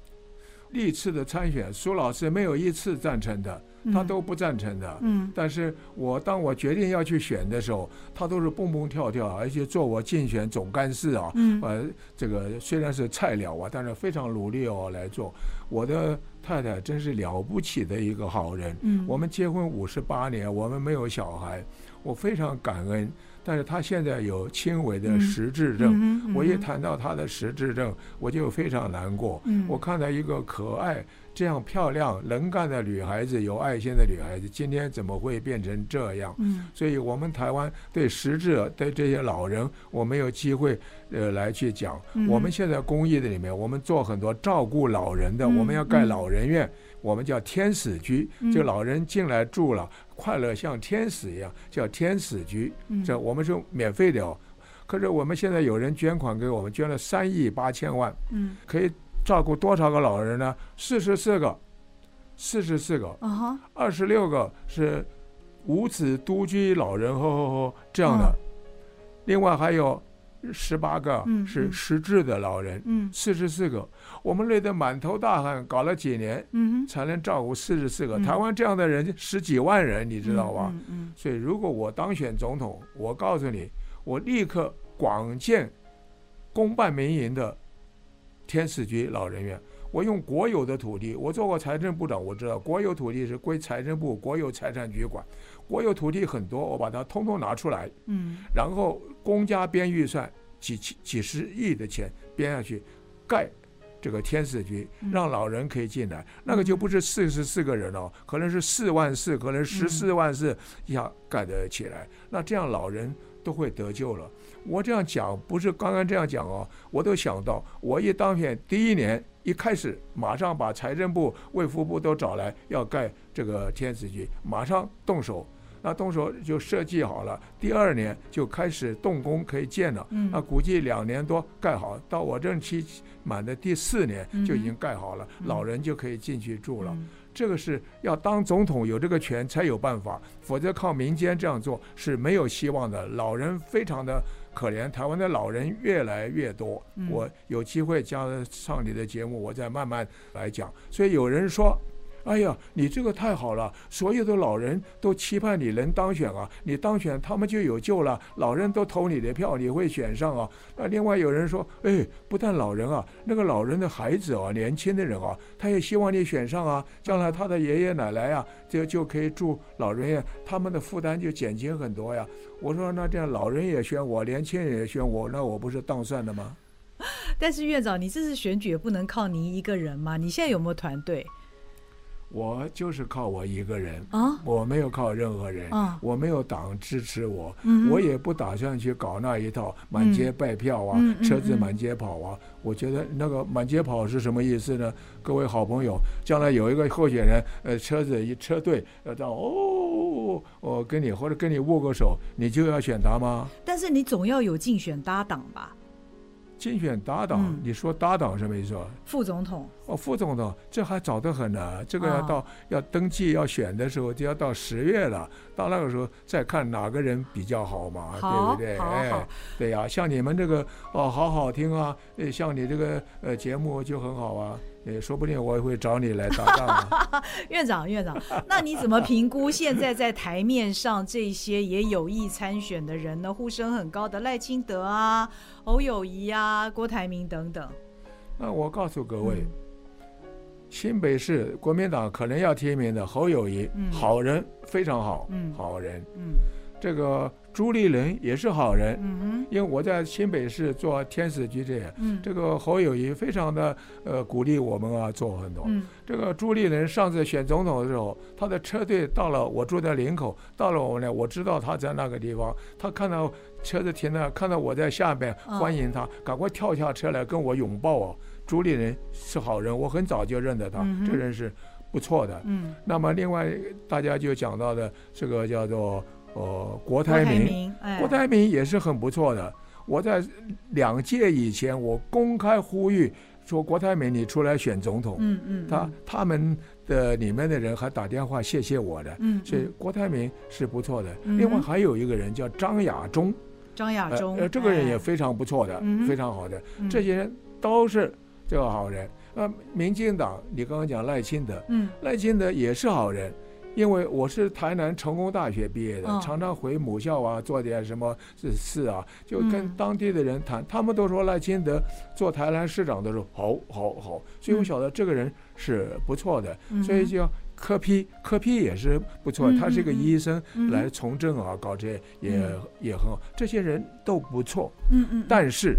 历次的参选，苏老师没有一次赞成的，他都不赞成的。嗯，但是我当我决定要去选的时候，他都是蹦蹦跳跳，而且做我竞选总干事啊。嗯，呃，这个虽然是菜鸟啊，但是非常努力哦来做。我的太太真是了不起的一个好人。嗯，我们结婚五十八年，我们没有小孩，我非常感恩。但是他现在有轻微的实质症，我一谈到他的实质症，我就非常难过。嗯、我看到一个可爱、这样漂亮、能干的女孩子，有爱心的女孩子，今天怎么会变成这样？嗯、所以我们台湾对实质对这些老人，我没有机会呃来去讲。嗯、我们现在公益的里面，我们做很多照顾老人的，嗯、我们要盖老人院。我们叫天使居，就老人进来住了，快乐像天使一样，叫天使居。这我们是免费的哦。可是我们现在有人捐款给我们，捐了三亿八千万。嗯，可以照顾多少个老人呢？四十四个，四十四个。二十六个是无子独居老人，这样的。另外还有。十八个是失智的老人，四十四个，我们累得满头大汗，搞了几年，才能照顾四十四个。台湾这样的人十几万人，你知道吧？所以如果我当选总统，我告诉你，我立刻广建公办民营的天使局老人院。我用国有的土地，我做过财政部长，我知道国有土地是归财政部国有财产局管。国有土地很多，我把它通通拿出来，嗯，然后公家编预算几几几十亿的钱编下去，盖这个天使局，让老人可以进来。那个就不是四十四个人哦，可能是四万四，可能十四万四一下盖得起来。那这样老人都会得救了。我这样讲不是刚刚这样讲哦，我都想到，我一当选第一年一开始，马上把财政部、卫福部都找来要盖这个天使局，马上动手。那动手就设计好了，第二年就开始动工可以建了。那估计两年多盖好，到我任期满的第四年就已经盖好了，老人就可以进去住了。这个是要当总统有这个权才有办法，否则靠民间这样做是没有希望的。老人非常的可怜，台湾的老人越来越多。我有机会加上你的节目，我再慢慢来讲。所以有人说。哎呀，你这个太好了！所有的老人都期盼你能当选啊，你当选他们就有救了。老人都投你的票，你会选上啊。那另外有人说，哎，不但老人啊，那个老人的孩子啊，年轻的人啊，他也希望你选上啊，将来他的爷爷奶奶啊，就就可以住老人院，他们的负担就减轻很多呀。我说那这样老人也选我，年轻人也选我，那我不是当算的吗？但是院长，你这次选举也不能靠您一个人嘛？你现在有没有团队？我就是靠我一个人，啊、我没有靠任何人，啊、我没有党支持我，嗯、我也不打算去搞那一套满街拜票啊，嗯、车子满街跑啊。我觉得那个满街跑是什么意思呢？各位好朋友，将来有一个候选人，呃，车子一车队要到哦，我跟你或者跟你握个手，你就要选他吗？但是你总要有竞选搭档吧？竞选搭档，嗯、你说搭档什么意思？副总统哦，副总统，这还早得很呢。这个要到、哦、要登记要选的时候，就要到十月了。到那个时候再看哪个人比较好嘛，好对不对？哎，对呀，像你们这个哦，好好听啊。像你这个呃节目就很好啊。也说不定我也会找你来搭档。院长，院长，那你怎么评估现在在台面上这些也有意参选的人呢？呼声很高的赖清德啊、侯友谊啊、郭台铭等等。那我告诉各位，新北市国民党可能要提名的侯友谊，嗯、好人非常好，嗯、好人。嗯、这个朱立伦也是好人，嗯、因为我在新北市做天使局这样，嗯、这个侯友谊非常的呃鼓励我们啊做很多。嗯、这个朱立伦上次选总统的时候，他的车队到了我住在林口，到了我们那，我知道他在那个地方，他看到车子停了，看到我在下边欢迎他，哦、赶快跳下车来跟我拥抱啊。朱立伦是好人，我很早就认得他，嗯、这人是不错的。嗯，那么另外大家就讲到的这个叫做呃郭台铭，郭台铭也是很不错的。我在两届以前，我公开呼吁说郭台铭你出来选总统。嗯嗯，他他们的里面的人还打电话谢谢我的。嗯，所以郭台铭是不错的。嗯、另外还有一个人叫张亚中，张亚中，呃，这个人也非常不错的，哎、非常好的。嗯、这些人都是。这个好人，呃，民进党，你刚刚讲赖清德，嗯，赖清德也是好人，因为我是台南成功大学毕业的，哦、常常回母校啊，做点什么事啊，就跟当地的人谈，嗯、他们都说赖清德做台南市长的时候好好好，所以我晓得这个人是不错的，嗯、所以叫柯批柯批也是不错，嗯、他是个医生，嗯、来从政啊，搞这也、嗯、也很好，这些人都不错，嗯嗯，但是。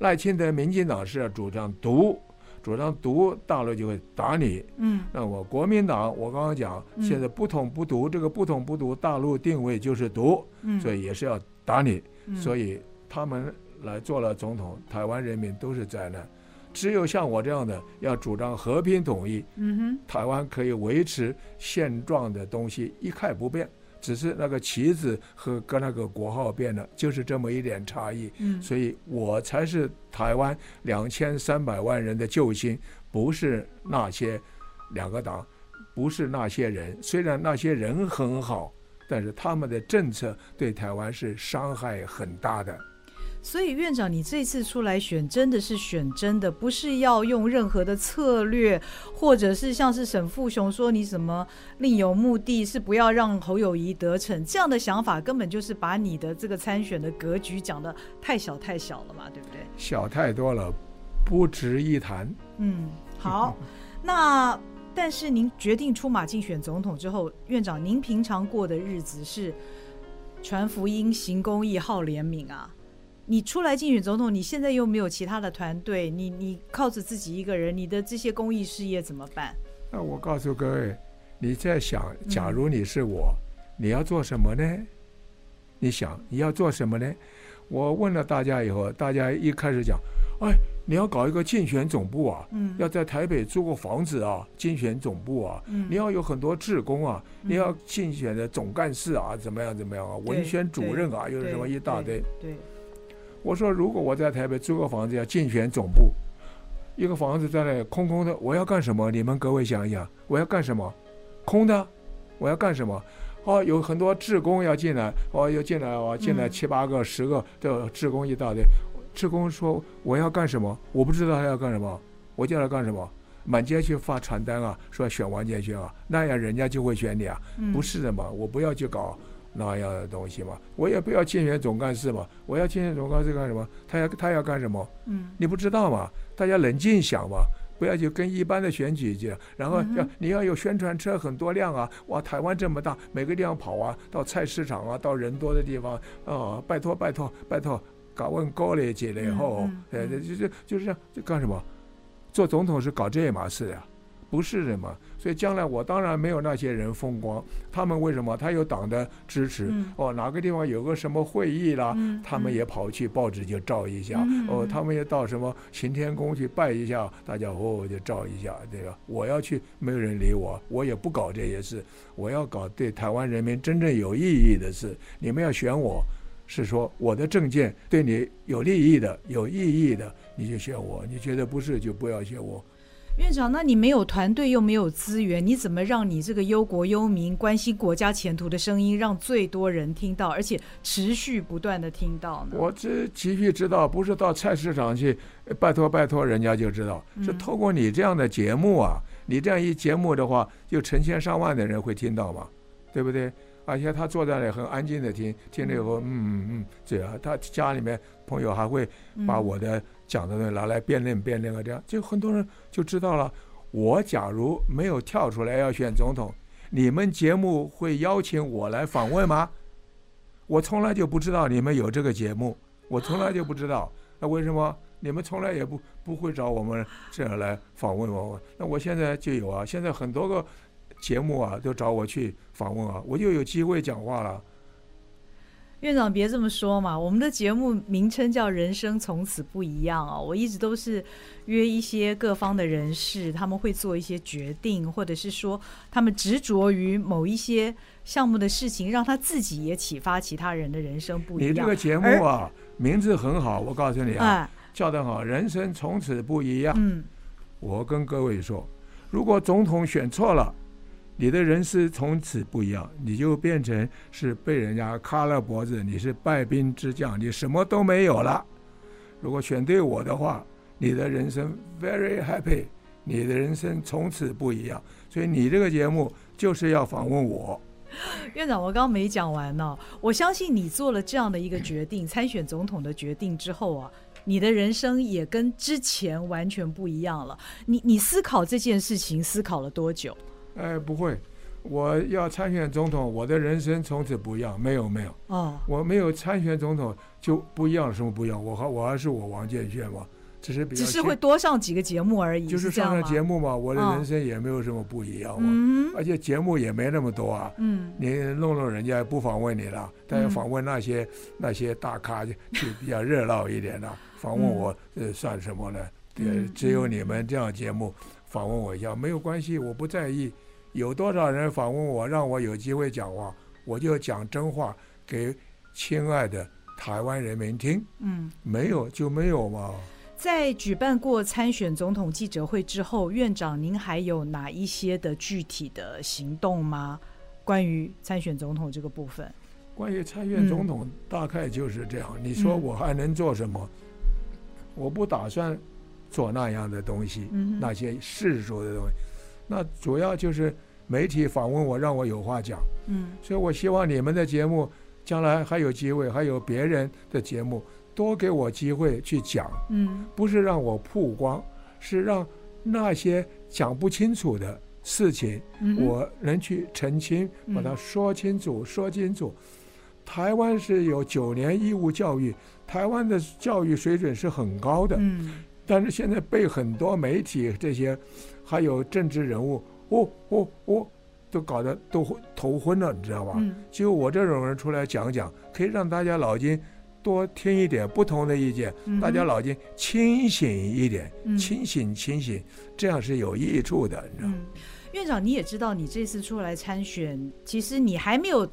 赖清德，民进党是要主张独，主张独，大陆就会打你。嗯，那我国民党，我刚刚讲，现在不统不独，这个不统不独，大陆定位就是独，嗯，所以也是要打你。嗯，所以他们来做了总统，台湾人民都是灾难。只有像我这样的，要主张和平统一，嗯哼，台湾可以维持现状的东西一概不变。只是那个旗子和跟那个国号变了，就是这么一点差异。嗯，所以我才是台湾两千三百万人的救星，不是那些两个党，不是那些人。虽然那些人很好，但是他们的政策对台湾是伤害很大的。所以院长，你这次出来选，真的是选真的，不是要用任何的策略，或者是像是沈富雄说你什么另有目的，是不要让侯友谊得逞，这样的想法根本就是把你的这个参选的格局讲的太小太小了嘛，对不对？小太多了，不值一谈。嗯，好，那但是您决定出马竞选总统之后，院长，您平常过的日子是传福音、行公益、好怜悯啊？你出来竞选总统，你现在又没有其他的团队，你你靠着自己一个人，你的这些公益事业怎么办？那我告诉各位，你在想，假如你是我，嗯、你要做什么呢？你想你要做什么呢？我问了大家以后，大家一开始讲，哎，你要搞一个竞选总部啊，嗯，要在台北租个房子啊，竞选总部啊，嗯，你要有很多志工啊，嗯、你要竞选的总干事啊，怎么样怎么样啊，文宣主任啊，又是什么一大堆，对。对我说，如果我在台北租个房子要竞选总部，一个房子在那空空的，我要干什么？你们各位想一想，我要干什么？空的，我要干什么？哦，有很多志工要进来，哦，要进来哦，进来七八个、十个的志工一大堆。志工说我要干什么？我不知道他要干什么，我叫他干什么？满街去发传单啊，说选王建煊啊，那样人家就会选你啊？不是的嘛，我不要去搞。那样的东西嘛，我也不要竞选总干事嘛，我要竞选总干事干什么？他要他要干什么？嗯，你不知道嘛？大家冷静想嘛，不要就跟一般的选举一样，然后要你要有宣传车很多辆啊，哇，台湾这么大，每个地方跑啊，到菜市场啊，到人多的地方啊、哦，拜托拜托拜托，搞问高了几了以后，呃，就就就是这样，就干什么？做总统是搞这码事呀？不是的嘛，所以将来我当然没有那些人风光。他们为什么？他有党的支持。嗯、哦，哪个地方有个什么会议啦，嗯、他们也跑去报纸就照一下。嗯、哦，他们也到什么行天宫去拜一下，大家哦就照一下。这个我要去，没有人理我，我也不搞这些事。我要搞对台湾人民真正有意义的事。你们要选我，是说我的证件对你有利益的、有意义的，你就选我。你觉得不是，就不要选我。院长，那你没有团队又没有资源，你怎么让你这个忧国忧民、关心国家前途的声音，让最多人听到，而且持续不断的听到呢？我这急需知道，不是到菜市场去拜托拜托人家就知道，是透过你这样的节目啊，你这样一节目的话，就成千上万的人会听到嘛，对不对？而且他坐在那里很安静的听，听了以后，嗯嗯嗯，这样他家里面朋友还会把我的讲的东西拿来辩论辩论啊，这样就很多人就知道了。我假如没有跳出来要选总统，你们节目会邀请我来访问吗？我从来就不知道你们有这个节目，我从来就不知道。那为什么你们从来也不不会找我们这样来访问我？那我现在就有啊，现在很多个节目啊都找我去访问啊，我就有机会讲话了。院长别这么说嘛，我们的节目名称叫“人生从此不一样”哦。我一直都是约一些各方的人士，他们会做一些决定，或者是说他们执着于某一些项目的事情，让他自己也启发其他人的人生不一样。你这个节目啊，名字很好，我告诉你啊，哎、叫得好，“人生从此不一样”。嗯，我跟各位说，如果总统选错了。你的人生从此不一样，你就变成是被人家卡了脖子，你是败兵之将，你什么都没有了。如果选对我的话，你的人生 very happy，你的人生从此不一样。所以你这个节目就是要访问我。院长，我刚刚没讲完呢。我相信你做了这样的一个决定，参选总统的决定之后啊，你的人生也跟之前完全不一样了。你你思考这件事情思考了多久？哎，不会，我要参选总统，我的人生从此不一样。没有，没有。哦，我没有参选总统就不一样，什么不一样？我还我还是我王建炫嘛，只是比较。只是会多上几个节目而已。就是上上节目嘛，我的人生也没有什么不一样嘛。嗯。而且节目也没那么多啊。嗯。你弄弄人家不访问你了，但是访问那些那些大咖就比较热闹一点了。访问我呃算什么呢？对，只有你们这样节目访问我一下没有关系，我不在意。有多少人访问我，让我有机会讲话，我就讲真话给亲爱的台湾人民听。嗯，没有就没有嘛。在举办过参选总统记者会之后，院长您还有哪一些的具体的行动吗？关于参选总统这个部分？关于参选总统，大概就是这样。嗯，你说我还能做什么？我不打算做那样的东西，嗯，那些世俗的东西。那主要就是。媒体访问我，让我有话讲。嗯，所以我希望你们的节目将来还有机会，还有别人的节目，多给我机会去讲。嗯，不是让我曝光，是让那些讲不清楚的事情，我能去澄清，把它说清楚，说清楚。台湾是有九年义务教育，台湾的教育水准是很高的。嗯，但是现在被很多媒体这些，还有政治人物。哦哦哦，都搞得都头昏了，你知道吧？嗯，就我这种人出来讲讲，可以让大家脑筋多听一点不同的意见，嗯、大家脑筋清醒一点，嗯、清醒清醒，这样是有益处的，你知道吗？嗯，院长，你也知道，你这次出来参选，其实你还没有。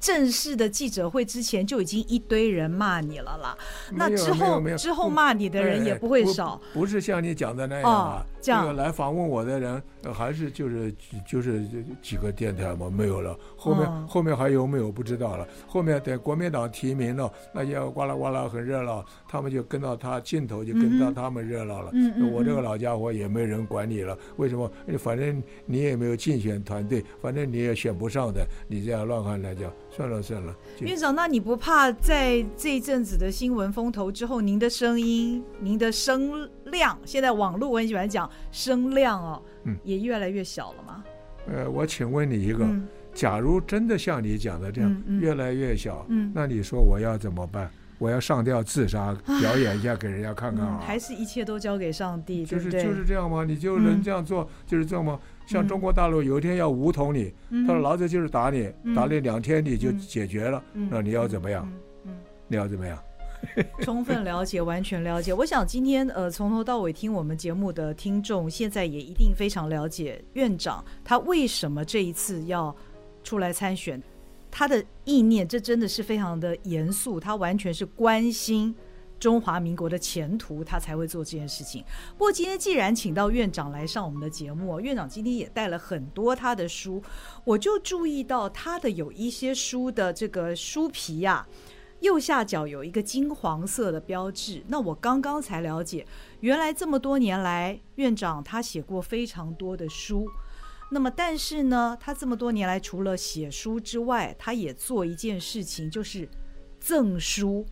正式的记者会之前就已经一堆人骂你了啦，那之后之后骂你的人也不会少，不是像你讲的那样啊。这样来访问我的人还是就是就是几个电台嘛，没有了。后面后面还有没有不知道了。后面等国民党提名了，那些呱啦呱啦很热闹，他们就跟到他镜头就跟到他们热闹了。我这个老家伙也没人管你了，为什么？反正你也没有竞选团队，反正你也选不上的，你这样乱喊乱叫。算了算了，院长，那你不怕在这一阵子的新闻风头之后，您的声音、您的声量，现在网络我很喜欢讲声量哦，嗯，也越来越小了吗？呃，我请问你一个，嗯、假如真的像你讲的这样，嗯嗯、越来越小，嗯，那你说我要怎么办？我要上吊自杀，表演一下给人家看看啊？还是一切都交给上帝？就是就是这样吗？你就能这样做？嗯、就是这样吗？像中国大陆有一天要武统你，嗯、他说老子就是打你，嗯、打你两天你就解决了，嗯、那你要怎么样？你要怎么样？充分了解，完全了解。我想今天呃从头到尾听我们节目的听众，现在也一定非常了解院长他为什么这一次要出来参选，他的意念这真的是非常的严肃，他完全是关心。中华民国的前途，他才会做这件事情。不过今天既然请到院长来上我们的节目，院长今天也带了很多他的书，我就注意到他的有一些书的这个书皮呀、右下角有一个金黄色的标志。那我刚刚才了解，原来这么多年来，院长他写过非常多的书。那么但是呢，他这么多年来除了写书之外，他也做一件事情，就是赠书。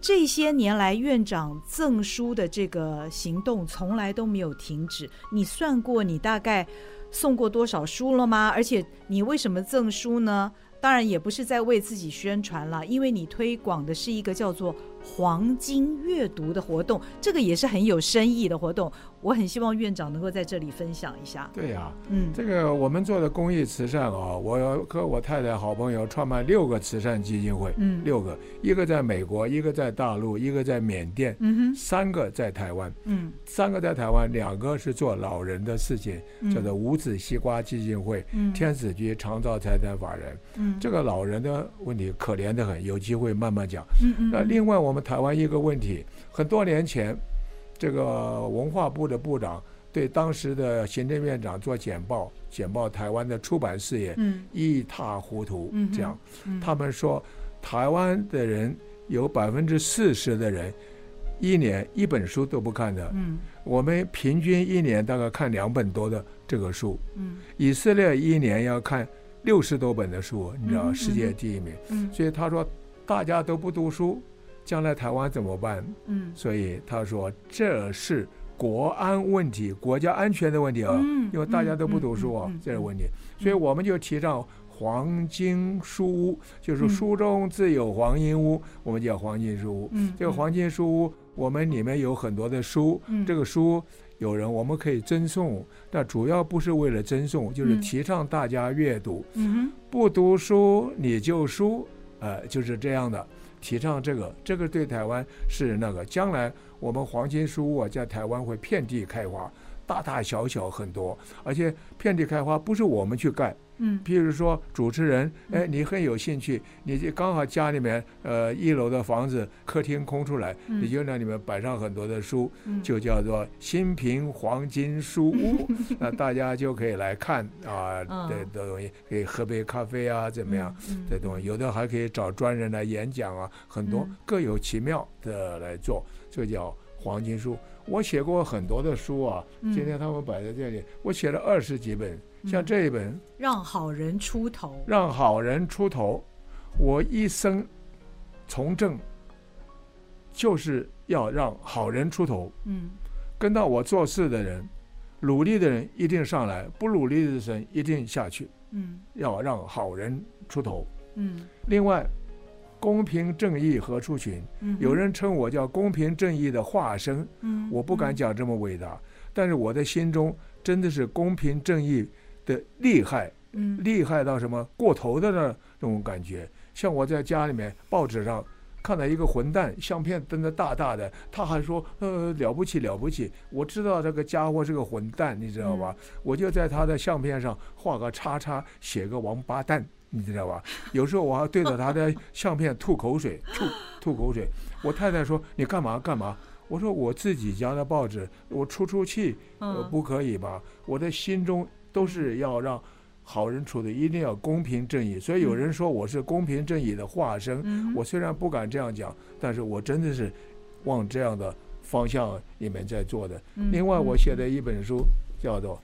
这些年来院长赠书的这个行动从来都没有停止。你算过你大概送过多少书了吗？而且你为什么赠书呢？当然也不是在为自己宣传了，因为你推广的是一个叫做。黄金阅读的活动，这个也是很有深意的活动。我很希望院长能够在这里分享一下。对呀、啊，嗯，这个我们做的公益慈善啊，我和我太太好朋友创办六个慈善基金会，嗯，六个，一个在美国，一个在大陆，一个在缅甸，嗯哼，三个在台湾，嗯，三个在台湾，两个是做老人的事情，嗯、叫做无籽西瓜基金会，嗯，天使局长照财产法人，嗯，这个老人的问题可怜的很，有机会慢慢讲，嗯嗯，那另外我们。台湾一个问题，很多年前，这个文化部的部长对当时的行政院长做简报，简报台湾的出版事业一塌糊涂。这样，他们说台湾的人有百分之四十的人一年一本书都不看的。我们平均一年大概看两本多的这个书。以色列一年要看六十多本的书，你知道，世界第一名。所以他说大家都不读书。将来台湾怎么办？嗯，所以他说这是国安问题，国家安全的问题啊，因为大家都不读书啊，这是问题。所以我们就提倡黄金书屋，就是书中自有黄金屋，我们叫黄金书屋。嗯这个黄金书屋，我们里面有很多的书，这个书有人我们可以赠送，但主要不是为了赠送，就是提倡大家阅读。嗯，不读书你就输，呃，就是这样的。提倡这个，这个对台湾是那个，将来我们黄金书屋啊，在台湾会遍地开花，大大小小很多，而且遍地开花不是我们去干。嗯，譬如说主持人，哎，你很有兴趣，你就刚好家里面，呃，一楼的房子客厅空出来，你就在里面摆上很多的书，就叫做新平黄金书屋，那大家就可以来看啊，的的东西，可以喝杯咖啡啊，怎么样？这东西有的还可以找专人来演讲啊，很多各有其妙的来做，这叫黄金书。我写过很多的书啊，今天他们摆在这里，我写了二十几本。像这一本《让好人出头》，让好人出头，我一生从政就是要让好人出头。嗯，跟到我做事的人，努力的人一定上来，不努力的人一定下去。嗯，要让好人出头。嗯，另外，公平正义何处寻？有人称我叫公平正义的化身。嗯，我不敢讲这么伟大，但是我的心中真的是公平正义。的厉害，嗯，厉害到什么过头的那种感觉。像我在家里面报纸上看到一个混蛋，相片登得大大的，他还说呃了不起了不起。我知道这个家伙是个混蛋，你知道吧？我就在他的相片上画个叉叉，写个王八蛋，你知道吧？有时候我还对着他的 相片吐口水，吐吐口水。我太太说你干嘛干嘛？我说我自己家的报纸，我出出气，呃，不可以吧？我的心中。都是要让好人出的，一定要公平正义。所以有人说我是公平正义的化身。嗯、我虽然不敢这样讲，但是我真的是往这样的方向里面在做的。嗯、另外，我写的一本书叫做《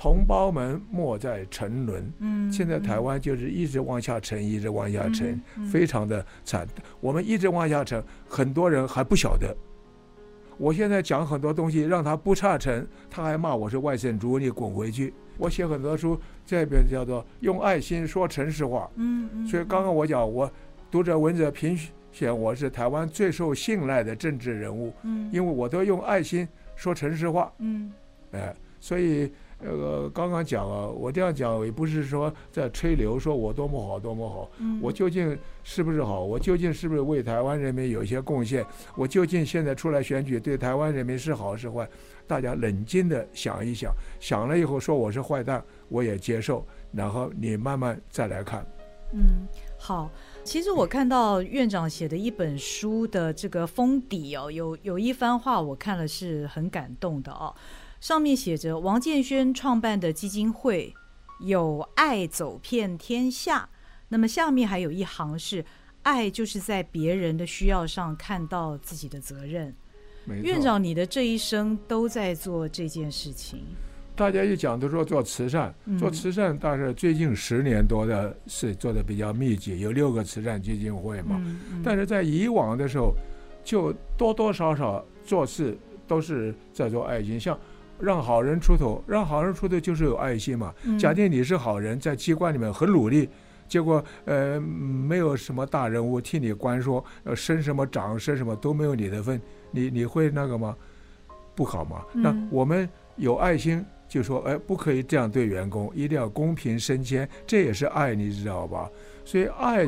同胞们莫再沉沦》。嗯，现在台湾就是一直往下沉，一直往下沉，非常的惨。我们一直往下沉，很多人还不晓得。我现在讲很多东西，让他不差沉，他还骂我是外省猪，你滚回去。我写很多书，这边叫做用爱心说城市话。嗯嗯。所以刚刚我讲，我读者文者评选我是台湾最受信赖的政治人物。嗯。因为我都用爱心说城市话。嗯。哎，所以呃，刚刚讲啊，我这样讲也不是说在吹牛，说我多么好多么好。嗯。我究竟是不是好？我究竟是不是为台湾人民有一些贡献？我究竟现在出来选举对台湾人民是好是坏？大家冷静的想一想，想了以后说我是坏蛋，我也接受。然后你慢慢再来看。嗯，好。其实我看到院长写的一本书的这个封底哦，有有一番话我看了是很感动的哦。上面写着王建轩创办的基金会有爱走遍天下。那么下面还有一行是爱，就是在别人的需要上看到自己的责任。院长，你的这一生都在做这件事情。大家一讲都说做慈善，做慈善，但是最近十年多的是做的比较密集，有六个慈善基金会嘛。但是在以往的时候，就多多少少做事都是在做爱心，像让好人出头，让好人出头就是有爱心嘛。假定你是好人，在机关里面很努力，结果呃没有什么大人物替你关说，呃升什么长升什么都没有你的份，你你会那个吗？不好吗？那我们有爱心，就说哎不可以这样对员工，一定要公平升迁，这也是爱，你知道吧？所以爱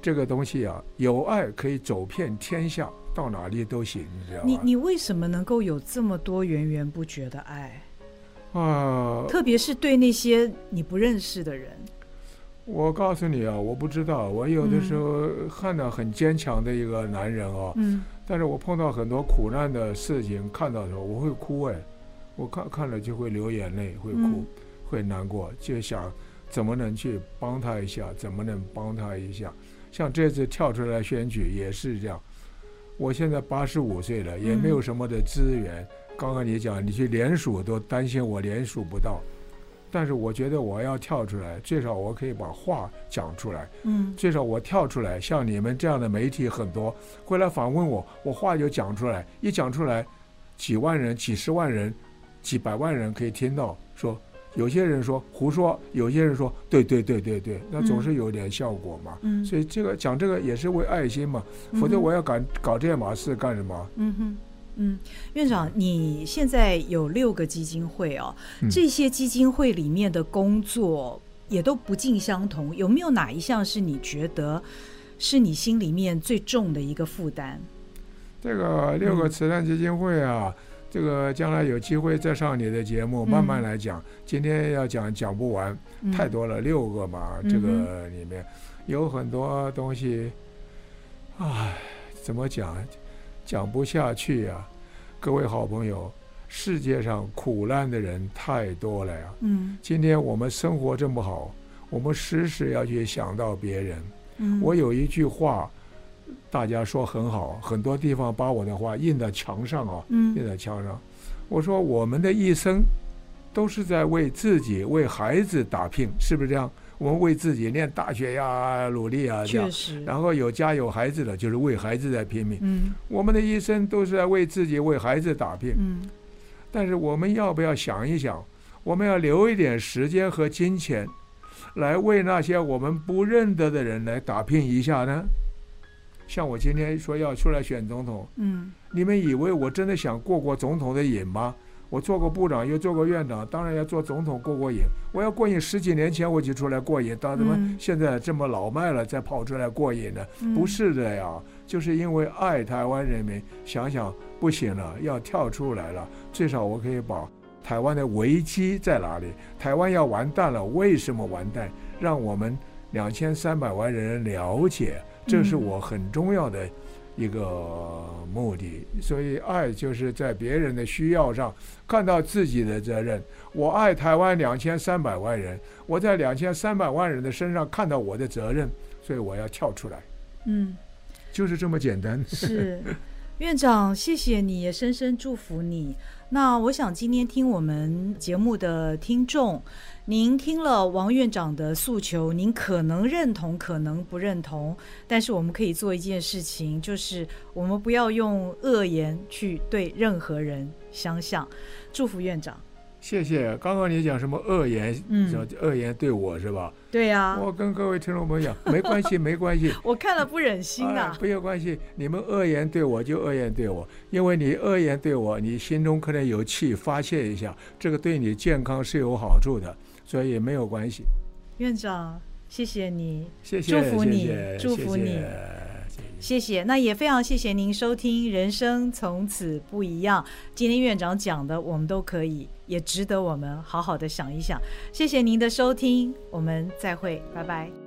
这个东西啊，有爱可以走遍天下。到哪里都行，你知道吗？你你为什么能够有这么多源源不绝的爱啊？特别是对那些你不认识的人。我告诉你啊，我不知道。我有的时候看到很坚强的一个男人哦，嗯，但是我碰到很多苦难的事情，看到的时候我会哭哎，我看看了就会流眼泪，会哭，嗯，会难过，就想怎么能去帮他一下，怎么能帮他一下。像这次跳出来选举也是这样。我现在八十五岁了，也没有什么的资源。刚刚你讲，你去联署都担心我联署不到，但是我觉得我要跳出来，最少我可以把话讲出来。嗯，最少我跳出来，像你们这样的媒体很多，会来访问我，我话就讲出来，一讲出来，几万人、几十万人、几百万人可以听到，说。有些人说胡说，有些人说对对对对对，那总是有点效果嘛。嗯，所以这个讲这个也是为爱心嘛，否则我要搞搞这码事干什么？嗯哼，嗯，院长，你现在有六个基金会哦，这些基金会里面的工作也都不尽相同，有没有哪一项是你觉得是你心里面最重的一个负担？这个六个慈善基金会啊。这个将来有机会再上你的节目，慢慢来讲。嗯、今天要讲讲不完，嗯、太多了，六个嘛，嗯、这个里面有很多东西，唉，怎么讲，讲不下去呀、啊。各位好朋友，世界上苦难的人太多了呀。嗯，今天我们生活这么好，我们时时要去想到别人。嗯，我有一句话。大家说很好，很多地方把我的话印在墙上啊，印在墙上。我说我们的一生都是在为自己、为孩子打拼，是不是这样？我们为自己念大学呀，努力啊，这样。然后有家有孩子的，就是为孩子在拼命。嗯，我们的一生都是在为自己、为孩子打拼。嗯，但是我们要不要想一想？我们要留一点时间和金钱，来为那些我们不认得的人来打拼一下呢？像我今天说要出来选总统，嗯，你们以为我真的想过过总统的瘾吗？我做过部长，又做过院长，当然要做总统过过瘾。我要过瘾，十几年前我就出来过瘾，当怎么现在这么老迈了再跑出来过瘾呢？不是的呀，就是因为爱台湾人民，想想不行了，要跳出来了。最少我可以把台湾的危机在哪里？台湾要完蛋了，为什么完蛋？让我们两千三百万人了解。这是我很重要的一个目的，所以爱就是在别人的需要上看到自己的责任。我爱台湾两千三百万人，我在两千三百万人的身上看到我的责任，所以我要跳出来。嗯，就是这么简单。是，院长，谢谢你，也深深祝福你。那我想今天听我们节目的听众。您听了王院长的诉求，您可能认同，可能不认同，但是我们可以做一件事情，就是我们不要用恶言去对任何人相向。祝福院长。谢谢。刚刚你讲什么恶言？嗯，恶言对我是吧？对呀。我跟各位听众朋友讲，没关系，没关系。我看了不忍心啊。不有关系，你们恶言对我就恶言对我，因为你恶言对我，你心中可能有气发泄一下，这个对你健康是有好处的。所以没有关系，院长，谢谢你，谢谢，祝福你，谢谢，祝福你，谢谢。那也非常谢谢您收听《人生从此不一样》。今天院长讲的，我们都可以，也值得我们好好的想一想。谢谢您的收听，我们再会，拜拜。